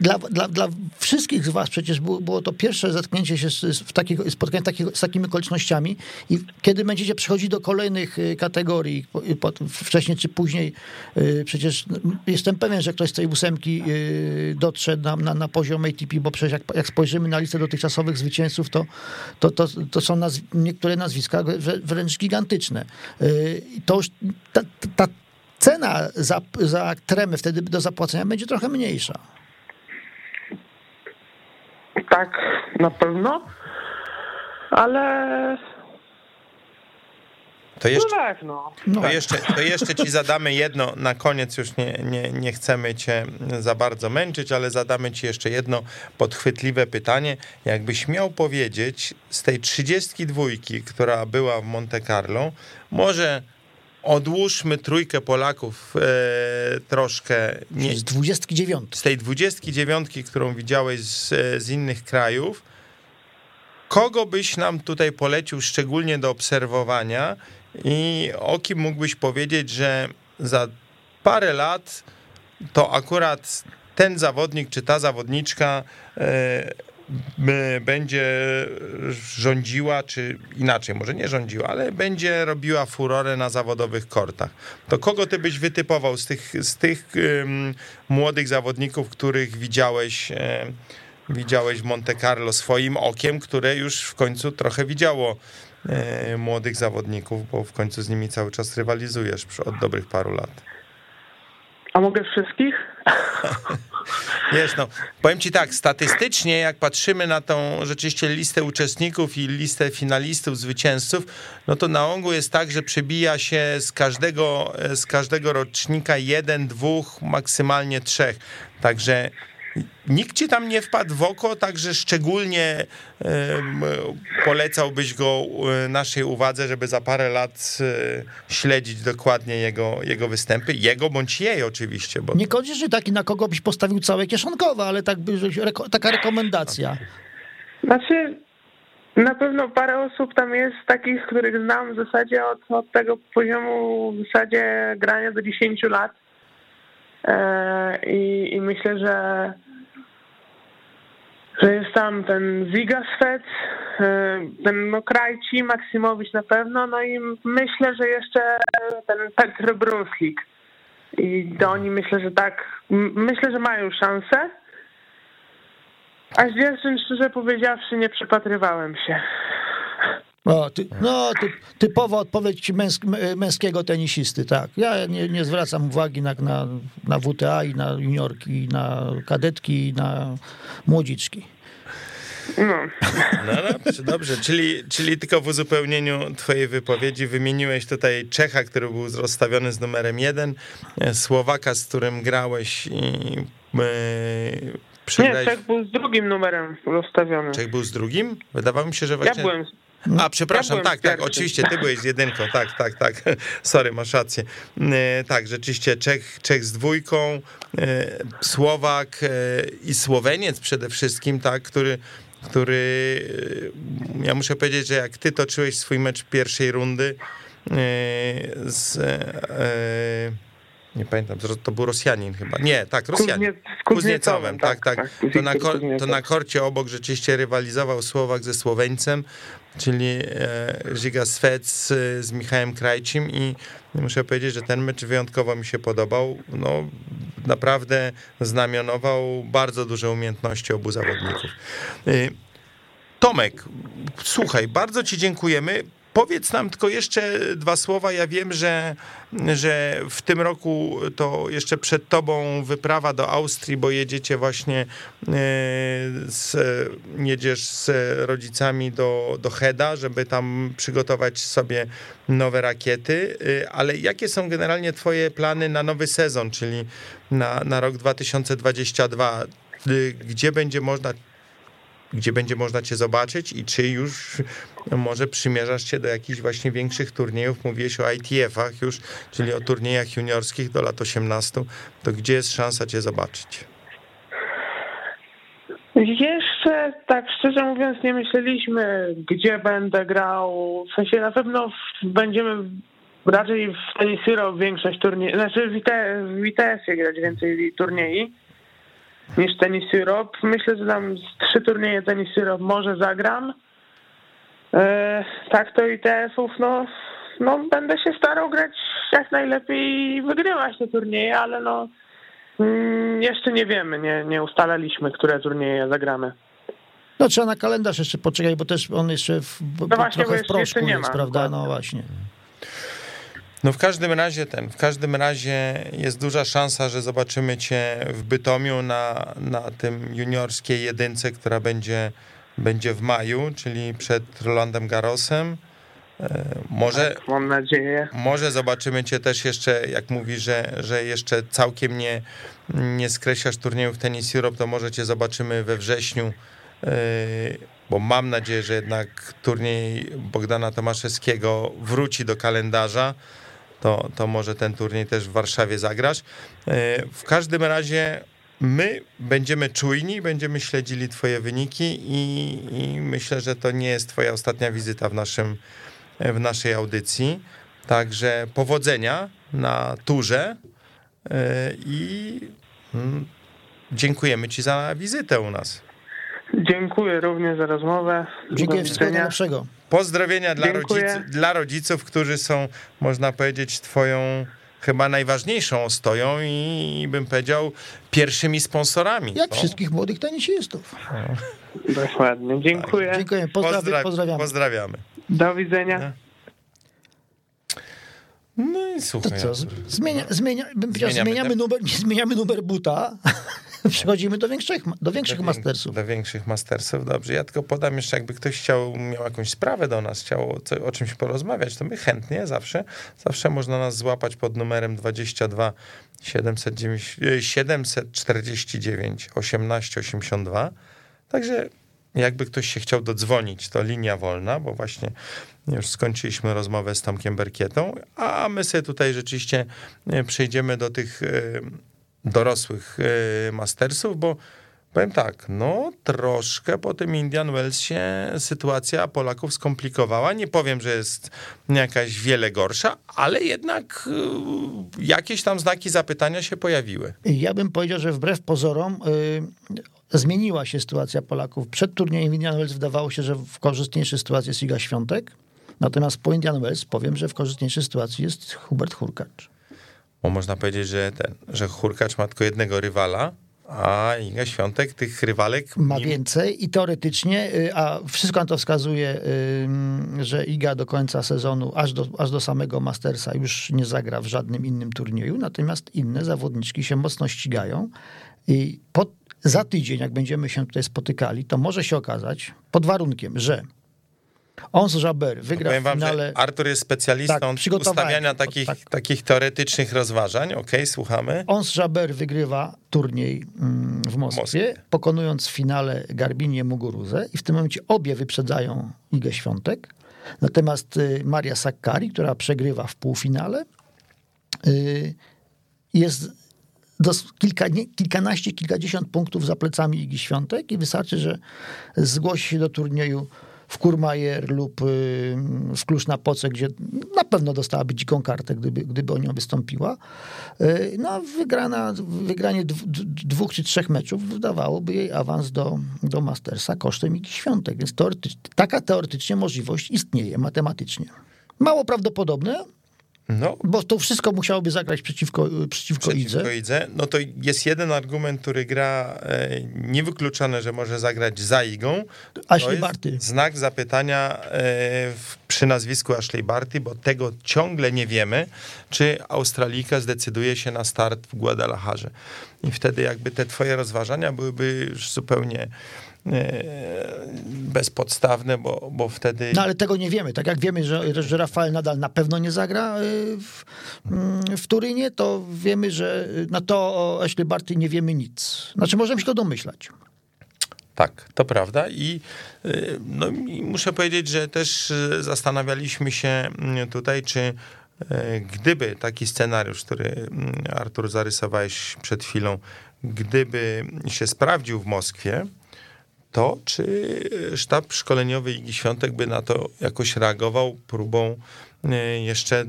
dla, dla, dla wszystkich z was przecież było, było to pierwsze zetknięcie się z, w takich, spotkanie takich, z takimi okolicznościami i kiedy będziecie przechodzić do kolejnych y, kategorii, po, wcześniej czy później, y, przecież jestem pewien, że ktoś z tej ósemki y, dotrze na, na, na poziom ATP, bo przecież jak, jak spojrzymy na listę dotychczasowych zwycięzców, to, to, to, to są nazw niektóre nazwiska wręcz gigantyczne. To już ta, ta cena za, za tremę wtedy do zapłacenia będzie trochę mniejsza. Tak, na pewno, ale to jeszcze, no tak, no. To, jeszcze, to jeszcze ci zadamy jedno, na koniec już nie, nie, nie chcemy cię za bardzo męczyć, ale zadamy ci jeszcze jedno podchwytliwe pytanie. Jakbyś miał powiedzieć z tej 32, która była w Monte Carlo, może odłóżmy trójkę Polaków e, troszkę. Nie, z 29. Z tej 29, którą widziałeś z, z innych krajów. Kogo byś nam tutaj polecił szczególnie do obserwowania i o kim mógłbyś powiedzieć, że za parę lat to akurat ten zawodnik czy ta zawodniczka e, będzie rządziła, czy inaczej, może nie rządziła, ale będzie robiła furorę na zawodowych kortach. To kogo ty byś wytypował z tych, z tych um, młodych zawodników, których widziałeś, e, widziałeś w Monte Carlo swoim okiem, które już w końcu trochę widziało e, młodych zawodników, bo w końcu z nimi cały czas rywalizujesz od dobrych paru lat. A mogę wszystkich? Wiesz, no, powiem ci tak, statystycznie jak patrzymy na tą rzeczywiście listę uczestników i listę finalistów, zwycięzców, no to na ogół jest tak, że przebija się z każdego, z każdego rocznika jeden, dwóch, maksymalnie trzech. Także Nikt ci tam nie wpadł w oko, także szczególnie polecałbyś go e, naszej uwadze, żeby za parę lat e, śledzić dokładnie jego, jego występy, jego bądź jej oczywiście. Bo... Nie że taki, na kogo byś postawił całe kieszonkowe, ale tak by, taka rekomendacja. Znaczy, na pewno parę osób tam jest takich, których znam w zasadzie od, od tego poziomu w zasadzie grania do 10 lat. E, I, I myślę, że że jest tam ten Zigasfet, e, ten no, Krajci, Maksymowicz na pewno, no i myślę, że jeszcze ten Petr Brunslik. I to oni myślę, że tak, myślę, że mają szansę. A z dziewczyn, szczerze powiedziawszy, nie przypatrywałem się. O, ty, no, ty, typowa odpowiedź męsk, męskiego tenisisty, tak. Ja nie, nie zwracam uwagi na, na, na WTA i na juniorki, i na kadetki, i na młodziczki. No. no dobrze, dobrze. Czyli, czyli tylko w uzupełnieniu twojej wypowiedzi wymieniłeś tutaj Czecha, który był rozstawiony z numerem jeden, Słowaka, z którym grałeś i Przegrałeś... Nie, Czech był z drugim numerem rozstawiony. Czech był z drugim? Wydawało mi się, że właśnie... Ja byłem a, przepraszam, ja tak, tak, oczywiście, ty byłeś z jedynką, tak, tak, tak, sorry, masz rację. E, tak, rzeczywiście Czech, Czech z dwójką, e, Słowak e, i Słoweniec przede wszystkim, tak, który, który, ja muszę powiedzieć, że jak ty toczyłeś swój mecz pierwszej rundy z nie pamiętam, to był Rosjanin chyba. Nie, tak, Rosjanin. Kuzniecowem, tak, tak. tak. To, na, to na korcie obok rzeczywiście rywalizował Słowak ze Słoweńcem, czyli e, Żyga Swec z Michałem Krajcim i muszę powiedzieć, że ten mecz wyjątkowo mi się podobał. No, naprawdę znamionował bardzo duże umiejętności obu zawodników. E, Tomek, słuchaj, bardzo ci dziękujemy powiedz nam tylko jeszcze dwa słowa. Ja wiem, że, że w tym roku to jeszcze przed tobą wyprawa do Austrii, bo jedziecie właśnie e, z, jedziesz z rodzicami do, do Heda, żeby tam przygotować sobie nowe rakiety. E, ale jakie są generalnie twoje plany na nowy sezon, czyli na, na rok 2022? Gdzie będzie można gdzie będzie można cię zobaczyć i czy już może przymierzasz się do jakichś właśnie większych turniejów, mówiłeś o ITF-ach już, czyli o turniejach juniorskich do lat 18, to gdzie jest szansa cię zobaczyć? Jeszcze tak szczerze mówiąc nie myśleliśmy, gdzie będę grał. W sensie na pewno będziemy raczej w tenis większość turniejów, znaczy w ITF-ie grać więcej turniej niż Tenis Europe. Myślę, że tam trzy turnieje Tenis Europe może zagram. E, tak to ITF-ów, no, no będę się starał grać jak najlepiej i wygrywać te turnieje, ale no mm, jeszcze nie wiemy, nie, nie ustalaliśmy, które turnieje zagramy. No trzeba na kalendarz jeszcze poczekać, bo też on jeszcze w, no właśnie, trochę w proszku jest, ma, prawda? No właśnie. No w każdym razie ten, w każdym razie jest duża szansa, że zobaczymy cię w Bytomiu na, na tym juniorskiej jedynce, która będzie, będzie w maju, czyli przed Rolandem Garosem. E, może, tak, mam nadzieję. Może zobaczymy cię też jeszcze, jak mówi, że, że jeszcze całkiem nie, nie skreślasz turniejów Tennis Europe, to może cię zobaczymy we wrześniu, e, bo mam nadzieję, że jednak turniej Bogdana Tomaszewskiego wróci do kalendarza to, to może ten turniej też w Warszawie zagrasz. E, w każdym razie my będziemy czujni, będziemy śledzili twoje wyniki i, i, myślę, że to nie jest twoja ostatnia wizyta w, naszym, w naszej audycji. Także powodzenia na turze e, i mm, dziękujemy ci za wizytę u nas. Dziękuję również za rozmowę. Dziękuję wszystkiego najlepszego. Pozdrowienia dla, rodzic, dla rodziców, którzy są, można powiedzieć, twoją chyba najważniejszą ostoją i bym powiedział pierwszymi sponsorami. Jak no. wszystkich młodych tenisistów. Dokładnie, dziękuję. Tak. Dziękuję, Pozdrawi pozdrawiamy. Pozdrawiamy. Do widzenia. No i słuchaj. To co, zmienia, zmienia, bym powiedział, zmieniamy, numer, zmieniamy numer buta. Przechodzimy do większych, do większych do, mastersów. Do większych mastersów, dobrze. Ja tylko podam jeszcze, jakby ktoś chciał, miał jakąś sprawę do nas, chciał co, o czymś porozmawiać, to my chętnie zawsze, zawsze można nas złapać pod numerem 22 749 1882. Także jakby ktoś się chciał dodzwonić, to linia wolna, bo właśnie już skończyliśmy rozmowę z Tomkiem Berkietą, a my sobie tutaj rzeczywiście e, przejdziemy do tych e, dorosłych e, mastersów, bo powiem tak, no troszkę po tym Indian Wells się sytuacja Polaków skomplikowała. Nie powiem, że jest jakaś wiele gorsza, ale jednak jakieś tam znaki zapytania się pojawiły. Ja bym powiedział, że wbrew pozorom zmieniła się sytuacja Polaków. Przed turniejem Indian Wells wydawało się, że w korzystniejszej sytuacji jest Iga Świątek, natomiast po Indian Wells powiem, że w korzystniejszej sytuacji jest Hubert Hurkacz. Bo można powiedzieć, że, ten, że Hurkacz ma tylko jednego rywala, a Iga Świątek tych rywalek... Ma więcej i teoretycznie, y, a wszystko na to wskazuje, że Iga do końca sezonu, aż do, aż do samego Mastersa już nie zagra w żadnym innym turnieju, natomiast inne zawodniczki się mocno ścigają i pod za tydzień, jak będziemy się tutaj spotykali, to może się okazać, pod warunkiem, że Ons Jaber wygra no w finale... Wam, Artur jest specjalistą tak, ustawiania takich, tak. takich teoretycznych rozważań. Okej, okay, słuchamy. Ons Jaber wygrywa turniej mm, w Moskwie, Moskwie, pokonując w finale Garbinię Muguruzę i w tym momencie obie wyprzedzają Igę Świątek. Natomiast y, Maria Sakkari, która przegrywa w półfinale, y, jest do kilka, nie, kilkanaście, kilkadziesiąt punktów za plecami Igi Świątek i wystarczy, że zgłosi się do turnieju w Kurmajer lub y, w Klucz na Poce, gdzie na pewno dostałaby dziką kartę, gdyby, gdyby o nią wystąpiła. Y, no, wygrana, wygranie dwóch czy trzech meczów wydawałoby jej awans do, do Mastersa kosztem Igi Świątek. Więc teoretycz, taka teoretycznie możliwość istnieje matematycznie. Mało prawdopodobne, no. Bo to wszystko musiałoby zagrać przeciwko, przeciwko, przeciwko Idze. No to jest jeden argument, który gra e, niewykluczone, że może zagrać za Igą. Ashley Barty. Znak zapytania e, w przy nazwisku Ashley Barty, bo tego ciągle nie wiemy, czy Australijka zdecyduje się na start w Guadalajarze. I wtedy jakby te twoje rozważania byłyby już zupełnie e, bezpodstawne, bo, bo wtedy... No ale tego nie wiemy. Tak jak wiemy, że, że Rafael Nadal na pewno nie zagra y, w, mm, w Turynie, to wiemy, że na to o Ashley Barty nie wiemy nic. Znaczy możemy się to domyślać. Tak, to prawda i, y, no, i muszę powiedzieć, że też y, zastanawialiśmy się mm, tutaj, czy y, gdyby taki scenariusz, który mm, Artur zarysowałeś przed chwilą, gdyby się sprawdził w Moskwie, to czy sztab szkoleniowy Igi Świątek by na to jakoś reagował próbą jeszcze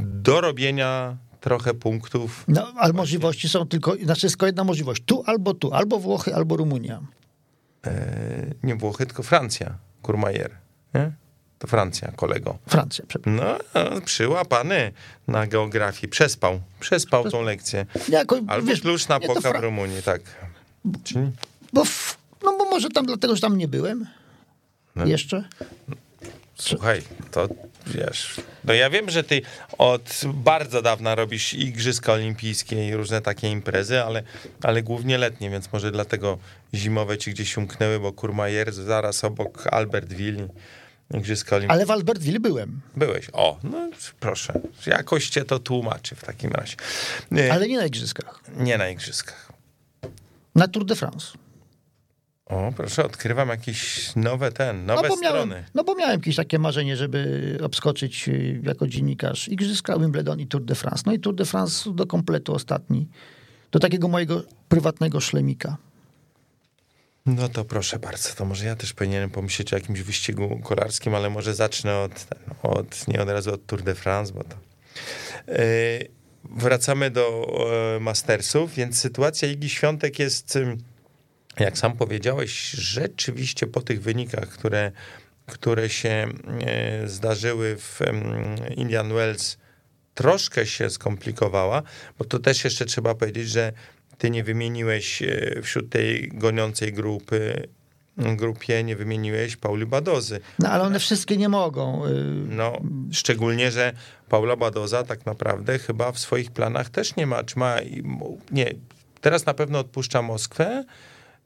dorobienia trochę punktów. No, ale możliwości są tylko, znaczy jest tylko jedna możliwość. Tu albo tu, albo Włochy, albo Rumunia. E, nie Włochy, tylko Francja, Kurmajer. Nie? To Francja, kolego. Francja, przepraszam. No, przyłapany na geografii. Przespał. Przespał tą lekcję. Jako, Albo wiesz, klucz na poka Fra- w Rumunii, tak. Czyli Bo, w, no bo może tam dlatego, że tam nie byłem. No. Jeszcze. Słuchaj, to wiesz. No ja wiem, że ty od bardzo dawna robisz igrzyska olimpijskie i różne takie imprezy, ale, ale głównie letnie, więc może dlatego zimowe ci gdzieś umknęły, bo Kurmajer zaraz obok Albertville. Igrzyska olimpijskie. Ale w Albertville byłem. Byłeś. O, no proszę. Jakoś cię to tłumaczy w takim razie. Nie, Ale nie na igrzyskach. nie na igrzyskach. Na Tour de France. O, proszę, odkrywam jakieś nowe ten, nowe No bo, strony. miałem, no bo miałem jakieś takie marzenie, żeby obskoczyć y, jako dziennikarz Igrzyska, Wimbledon i Tour de France. No i Tour de France do kompletu ostatni. Do takiego mojego prywatnego szlemika. No to proszę bardzo, to może ja też powinienem pomyśleć o jakimś wyścigu kolarskim, ale może zacznę od, od nie od razu od Tour de France, bo to... Yy, wracamy do e, Mastersów, więc sytuacja Igi Świątek jest, ym, jak sam powiedziałeś, rzeczywiście po tych wynikach, które, które się e, zdarzyły w Indian Wells, troszkę się skomplikowała, bo to też jeszcze trzeba powiedzieć, że ty nie wymieniłeś e, wśród tej goniącej grupy, grupie, nie wymieniłeś Pauli Badozy. No ale one wszystkie nie mogą. y, No, szczególnie, że Paula Badoza tak naprawdę chyba w swoich planach też nie ma, czy ma, nie, teraz na pewno odpuszcza Moskwę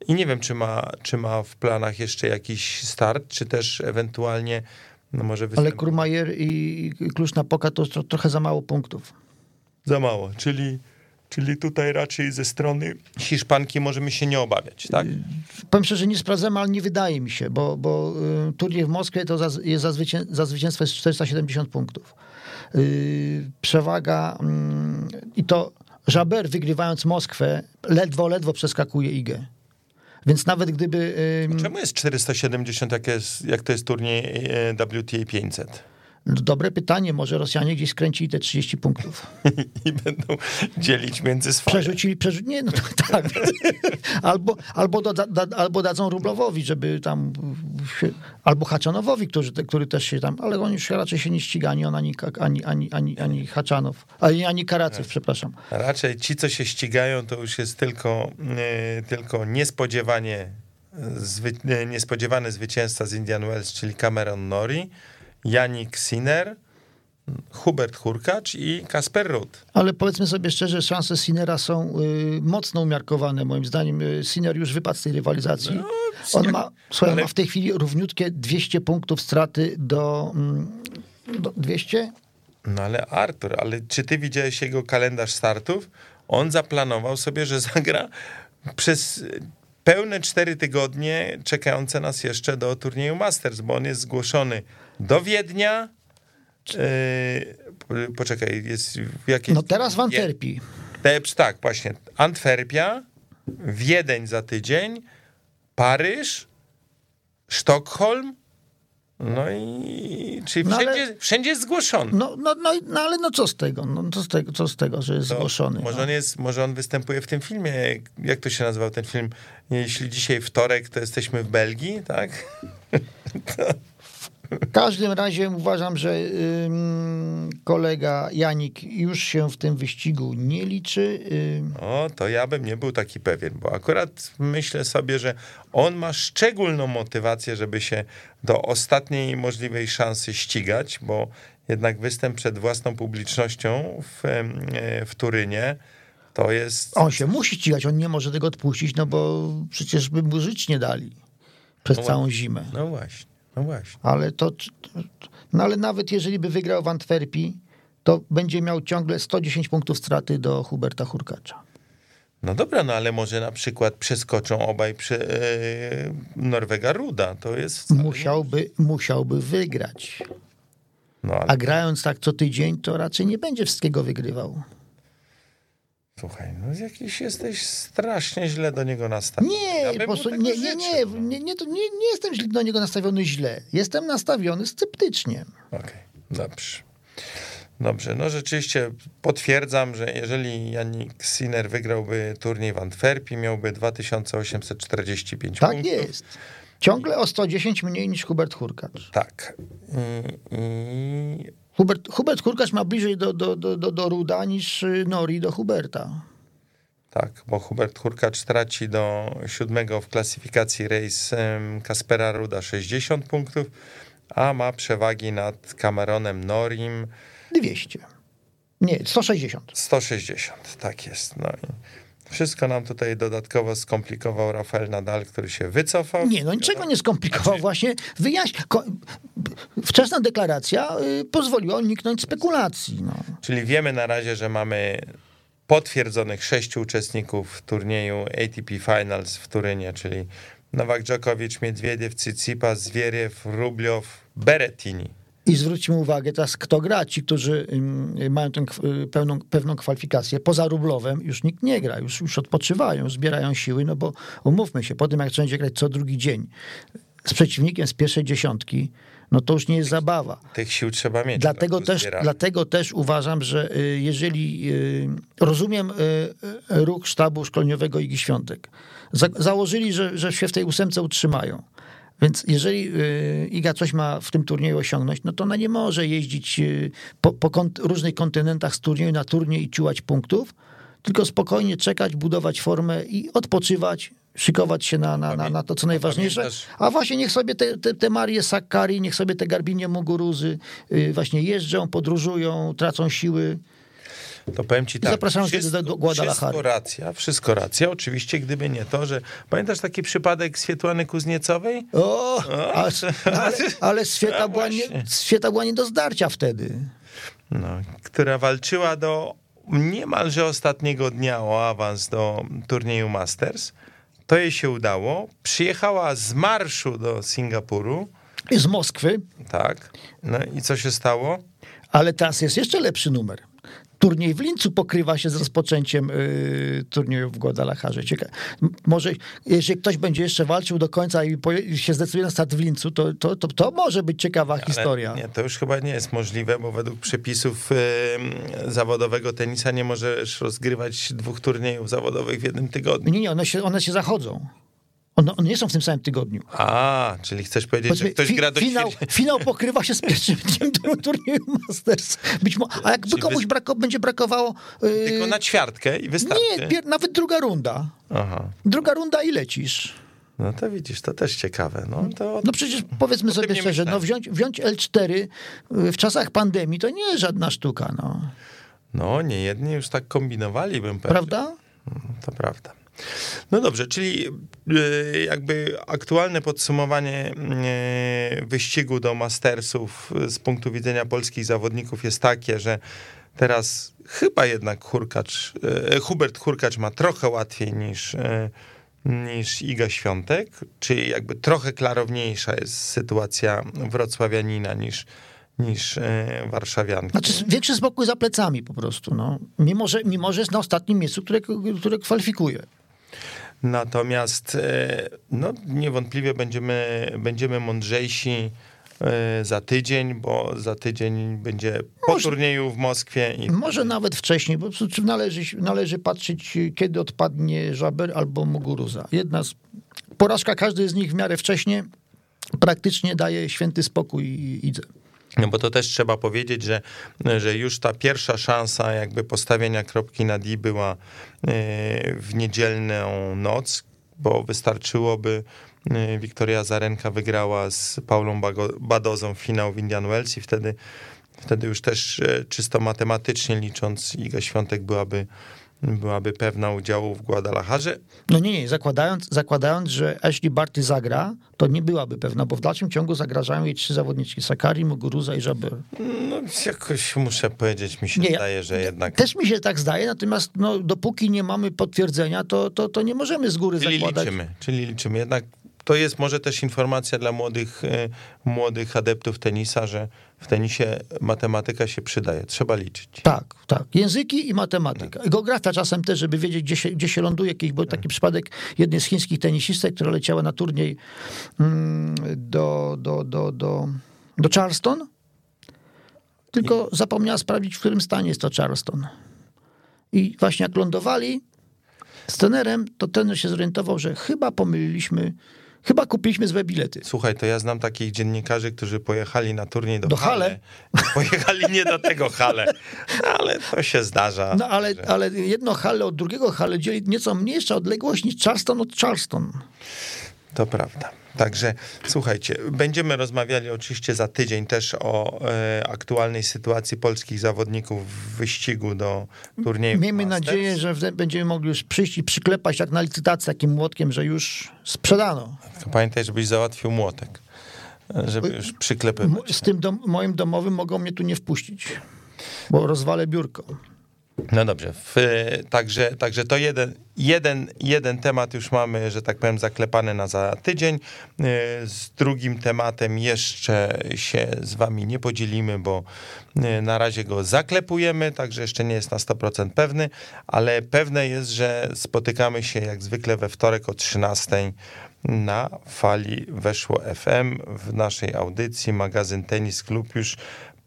i nie wiem, czy ma, czy ma w planach jeszcze jakiś start, czy też ewentualnie, no może Ale występ... Kurmajer i Klucz na Poka to tro, trochę za mało punktów. Za mało, czyli, czyli tutaj raczej ze strony Hiszpanki możemy się nie obawiać, tak? Powiem szczerze, nie sprawdzam, ale nie wydaje mi się, bo, bo y, turniej w Moskwie to za, jest za, zwycię, za zwycięstwo jest 470 punktów. Y, przewaga mm, i to Żaber wygrywając Moskwę ledwo, ledwo przeskakuje Igę. Więc nawet gdyby... Czemu jest 470, jak, jest, jak to jest turniej e, WTA 500? Dobre pytanie, może Rosjanie gdzieś skręcili te 30 punktów. I będą dzielić między swoje. Przerzucili, przerzu... nie, no tak. albo, albo, doda, da, albo dadzą Rublowowi, żeby tam, albo Haczanowowi, który, który też się tam, ale on już raczej się nie ściga, ani on, ani, ani, ani, ani, ani Haczanow, ani, ani Karacyw, przepraszam. Raczej ci, co się ścigają, to już jest tylko, e, tylko niespodziewanie, zwy, e, niespodziewany zwycięzca z Indian Wells, czyli Cameron Nori, Janik Sinner, Hubert Hurkacz i Kasper Rudd. Ale powiedzmy sobie szczerze, szanse Sinera są y, mocno umiarkowane. Moim zdaniem y, Sinner już wypadł z tej rywalizacji. On jak- ma, słuchaj, ale- ma w tej chwili równiutkie 200 punktów straty do, mm, do 200? No ale Artur, ale czy ty widziałeś jego kalendarz startów? On zaplanował sobie, że zagra przez pełne cztery tygodnie czekające nas jeszcze do turnieju Masters, bo on jest zgłoszony do Wiednia. Yy, poczekaj, jest w jakiej... No teraz w Antwerpii. Te, tak, właśnie. Antwerpia, Wiedeń za tydzień, Paryż, Sztokholm. No i czyli No ale- wszędzie, wszędzie jest zgłoszony. No, no, no, no ale no co z tego? No, co, z tego co z tego, że jest To zgłoszony? Może no. on jest, może on występuje w tym filmie. Jak to się nazywał ten film? Jeśli dzisiaj wtorek, to jesteśmy w Belgii, tak? W każdym razie uważam, że ym, kolega Janik już się w tym wyścigu nie liczy. Ym, O, to ja bym nie był taki pewien, bo akurat myślę sobie, że on ma szczególną motywację, żeby się do ostatniej możliwej szansy ścigać, bo jednak występ przed własną publicznością w, e, w Turynie to jest. on się musi ścigać, on nie może tego odpuścić, no bo przecież by mu żyć nie dali przez No całą zimę. No właśnie, no właśnie. Ale to, no ale nawet jeżeli by wygrał w Antwerpii, to będzie miał ciągle 110 punktów straty do Huberta Hurkacza. No dobra, no ale może na przykład przeskoczą obaj e, Norwega Ruda. To jest. Musiałby, musiałby wygrać. No ale A grając tak co tydzień, to raczej nie będzie wszystkiego wygrywał. Słuchaj, no jakiś jesteś strasznie źle do niego nastawiony. Nie, Ja prostu, nie, nie, nie, życzył. nie, nie, nie, nie jestem do niego nastawiony źle. Jestem nastawiony sceptycznie. Okej, dobrze. Dobrze, no rzeczywiście potwierdzam, że jeżeli Janik Sinner wygrałby turniej w Antwerpii, miałby 2845 Tak punktów. jest. Ciągle o 110 mniej niż Hubert Hurkacz. Tak. I, i Hubert, Hubert Hurkacz ma bliżej do, do, do, do, do Ruda niż y, Nori do Huberta. tak, bo Hubert Hurkacz traci do siódmego w klasyfikacji race Kaspera Ruda 60 punktów, a ma przewagi nad Cameronem Norim 200. Nie, 160. 160, tak jest. No i wszystko nam tutaj dodatkowo skomplikował Rafael Nadal, który się wycofał. Nie, no niczego nie skomplikował. Właśnie wyjaśń. Ko- wczesna deklaracja y, pozwoliła uniknąć spekulacji. No. Czyli wiemy na razie, że mamy potwierdzonych sześciu uczestników turnieju ATP Finals w Turynie, czyli Nowak Djokovic, Miedwiediew, Tsitsipas, Zwieriew, Rubliow, Berettini. I zwróćmy uwagę teraz, kto gra. Ci, którzy ym, mają tę y, pełną, pewną kwalifikację. Poza Rublowem już nikt nie gra, już, już odpoczywają, zbierają siły, no bo umówmy się, po tym jak będzie grać co drugi dzień z przeciwnikiem z pierwszej dziesiątki, no to już nie jest zabawa. Tych sił trzeba mieć. Dlatego tak, też, dlatego też uważam, że y, jeżeli y, rozumiem ruch sztabu szkoleniowego Igi Świątek, za, założyli, że, że się w tej ósemce utrzymają. Więc jeżeli y, Iga coś ma w tym turnieju osiągnąć, no to ona nie może jeździć y, po, po kont- różnych kontynentach z turnieju na turniej i ciułać punktów, tylko spokojnie czekać, budować formę i odpoczywać, szykować się na, na, na, na to, co najważniejsze. A właśnie niech sobie te, te, te Marie Sakkari, niech sobie te Garbinie Muguruzy y, właśnie jeżdżą, podróżują, tracą siły. To powiem ci tak. zapraszamy wtedy do- Guadalajary. Wszystko racja, wszystko racja. Oczywiście, gdyby nie to, że... Pamiętasz taki przypadek Swietłany Kuzniecowej? O, ale, ale, ale No Świeta, była nie. Świeta była nie do zdarcia wtedy. No, która walczyła do niemalże ostatniego dnia o awans do turnieju Masters. To jej się udało. Przyjechała z marszu do Singapuru. Z Moskwy, Tak. No i co się stało? ale teraz jest jeszcze lepszy numer. Turniej w Lincu pokrywa się z rozpoczęciem y, turnieju w Guadalajarze. Cieka- m- może jeżeli ktoś będzie jeszcze walczył do końca i się zdecyduje na start w Lincu, to, to, to, to może być ciekawa Ale historia. Nie, to już chyba nie jest możliwe, bo według przepisów em, zawodowego tenisa nie możesz rozgrywać dwóch turniejów zawodowych w jednym tygodniu. Nie, nie, one się, one się zachodzą. One, one nie są w tym samym tygodniu. A, czyli chcesz powiedzieć, że Powiedzmy, ktoś fi- gra do finał, ćwierć- finał pokrywa się z pierwszym dniem tur- turnieju Masters. Być mo- a jakby Czyli komuś wy- brako, będzie brakowało... y, Tylko na ćwiartkę i wystarczy. nie, pier- nawet druga runda. Aha. Druga runda i lecisz. No to widzisz, to też ciekawe. No, to No przecież powiedzmy sobie szczerze, no wziąć, wziąć L4 y, w czasach pandemii to nie jest żadna sztuka, no. No, nie jedni już tak kombinowali, bym powiedział. Prawda? To prawda. No dobrze, czyli y, jakby aktualne podsumowanie y, wyścigu do Mastersów y, z punktu widzenia polskich zawodników jest takie, że teraz chyba jednak Hurkacz, Hubert Hurkacz ma trochę łatwiej niż, niż Iga Świątek, czyli jakby trochę klarowniejsza jest sytuacja wrocławianina niż, niż warszawianki. Znaczy większy spokój za plecami po prostu, no. Mimo, że, mimo, że jest na ostatnim miejscu, które, które kwalifikuje. Natomiast e, no, niewątpliwie będziemy, będziemy mądrzejsi e, za tydzień, bo za tydzień będzie po Może- turnieju w Moskwie. I Może nawet wcześniej, bo należy, należy patrzeć, kiedy odpadnie Żaber albo Muguruza. Jedna z, porażka każdy z nich w miarę wcześnie praktycznie daje święty spokój i idę. No bo to też trzeba powiedzieć, że, że już ta pierwsza szansa jakby postawienia kropki na D była e, w niedzielną noc, bo wystarczyłoby e, Wiktoria Zarenka wygrała z Paulą Badozą finał w Indian Wells i wtedy, wtedy już też e, czysto matematycznie licząc Iga Świątek byłaby byłaby pewna udziału w Guadalajarze. No nie, nie, zakładając, zakładając, że Ashley Barty zagra, to nie byłaby pewna, bo w dalszym ciągu zagrażają jej trzy zawodniczki, Sakari, Muguruza i Jabber. No jakoś muszę powiedzieć, mi się nie, zdaje, że jednak... Też mi się tak zdaje, natomiast no, dopóki nie mamy potwierdzenia, to, to, to nie możemy z góry czyli zakładać. Liczymy, czyli liczymy, jednak to jest może też informacja dla młodych, e, młodych adeptów tenisa, że w tenisie matematyka się przydaje, trzeba liczyć. Tak, tak. Języki i matematyka. Tak. Geografia czasem też, żeby wiedzieć, gdzie się, gdzie się ląduje. Jakiś był taki tak. przypadek jednej z chińskich tenisistek, która leciała na turniej mm, do, do, do, do, do Charleston, tylko I... zapomniała sprawdzić, w którym stanie jest to Charleston. I właśnie jak lądowali z trenerem, to trener się zorientował, że chyba pomyliliśmy Chyba kupiliśmy złe bilety. Słuchaj, to ja znam takich dziennikarzy, którzy pojechali na turniej do, do Hale. Pojechali nie do tego Hale, ale to się zdarza. No ale, że... ale jedno Hale od drugiego Hale dzieli nieco mniejsza odległość niż Charleston od Charleston. To prawda. Także słuchajcie, będziemy rozmawiali oczywiście za tydzień też o e, aktualnej sytuacji polskich zawodników w wyścigu do turnieju. Miejmy Masters. nadzieję, że będziemy mogli już przyjść i przyklepać jak na licytacji takim młotkiem, że już sprzedano. Pamiętaj, żebyś załatwił młotek, żeby już przyklepywać. Z tym dom, moim domowym mogą mnie tu nie wpuścić, bo rozwalę biurko. No dobrze, w, także, także to jeden, jeden, jeden temat już mamy, że tak powiem, zaklepany na za tydzień. Y, z drugim tematem jeszcze się z wami nie podzielimy, bo y, na razie go zaklepujemy, także jeszcze nie jest na 100% pewny, ale pewne jest, że spotykamy się jak zwykle we wtorek o 13 na fali Weszło FM w naszej audycji magazyn Tenis Klub już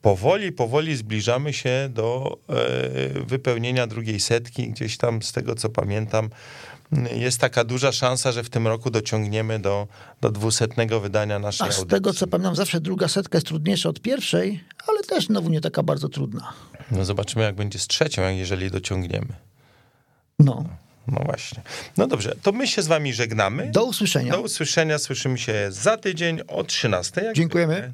powoli, powoli zbliżamy się do e, wypełnienia drugiej setki. Gdzieś tam, z tego co pamiętam, jest taka duża szansa, że w tym roku dociągniemy do, do dwusetnego wydania naszej A z audycji. tego co pamiętam, zawsze druga setka jest trudniejsza od pierwszej, ale też znowu nie taka bardzo trudna. No zobaczymy, jak będzie z trzecią, jeżeli dociągniemy. No. No właśnie. No dobrze, to my się z wami żegnamy. Do usłyszenia. Do usłyszenia, słyszymy się za tydzień o 13. Dziękujemy.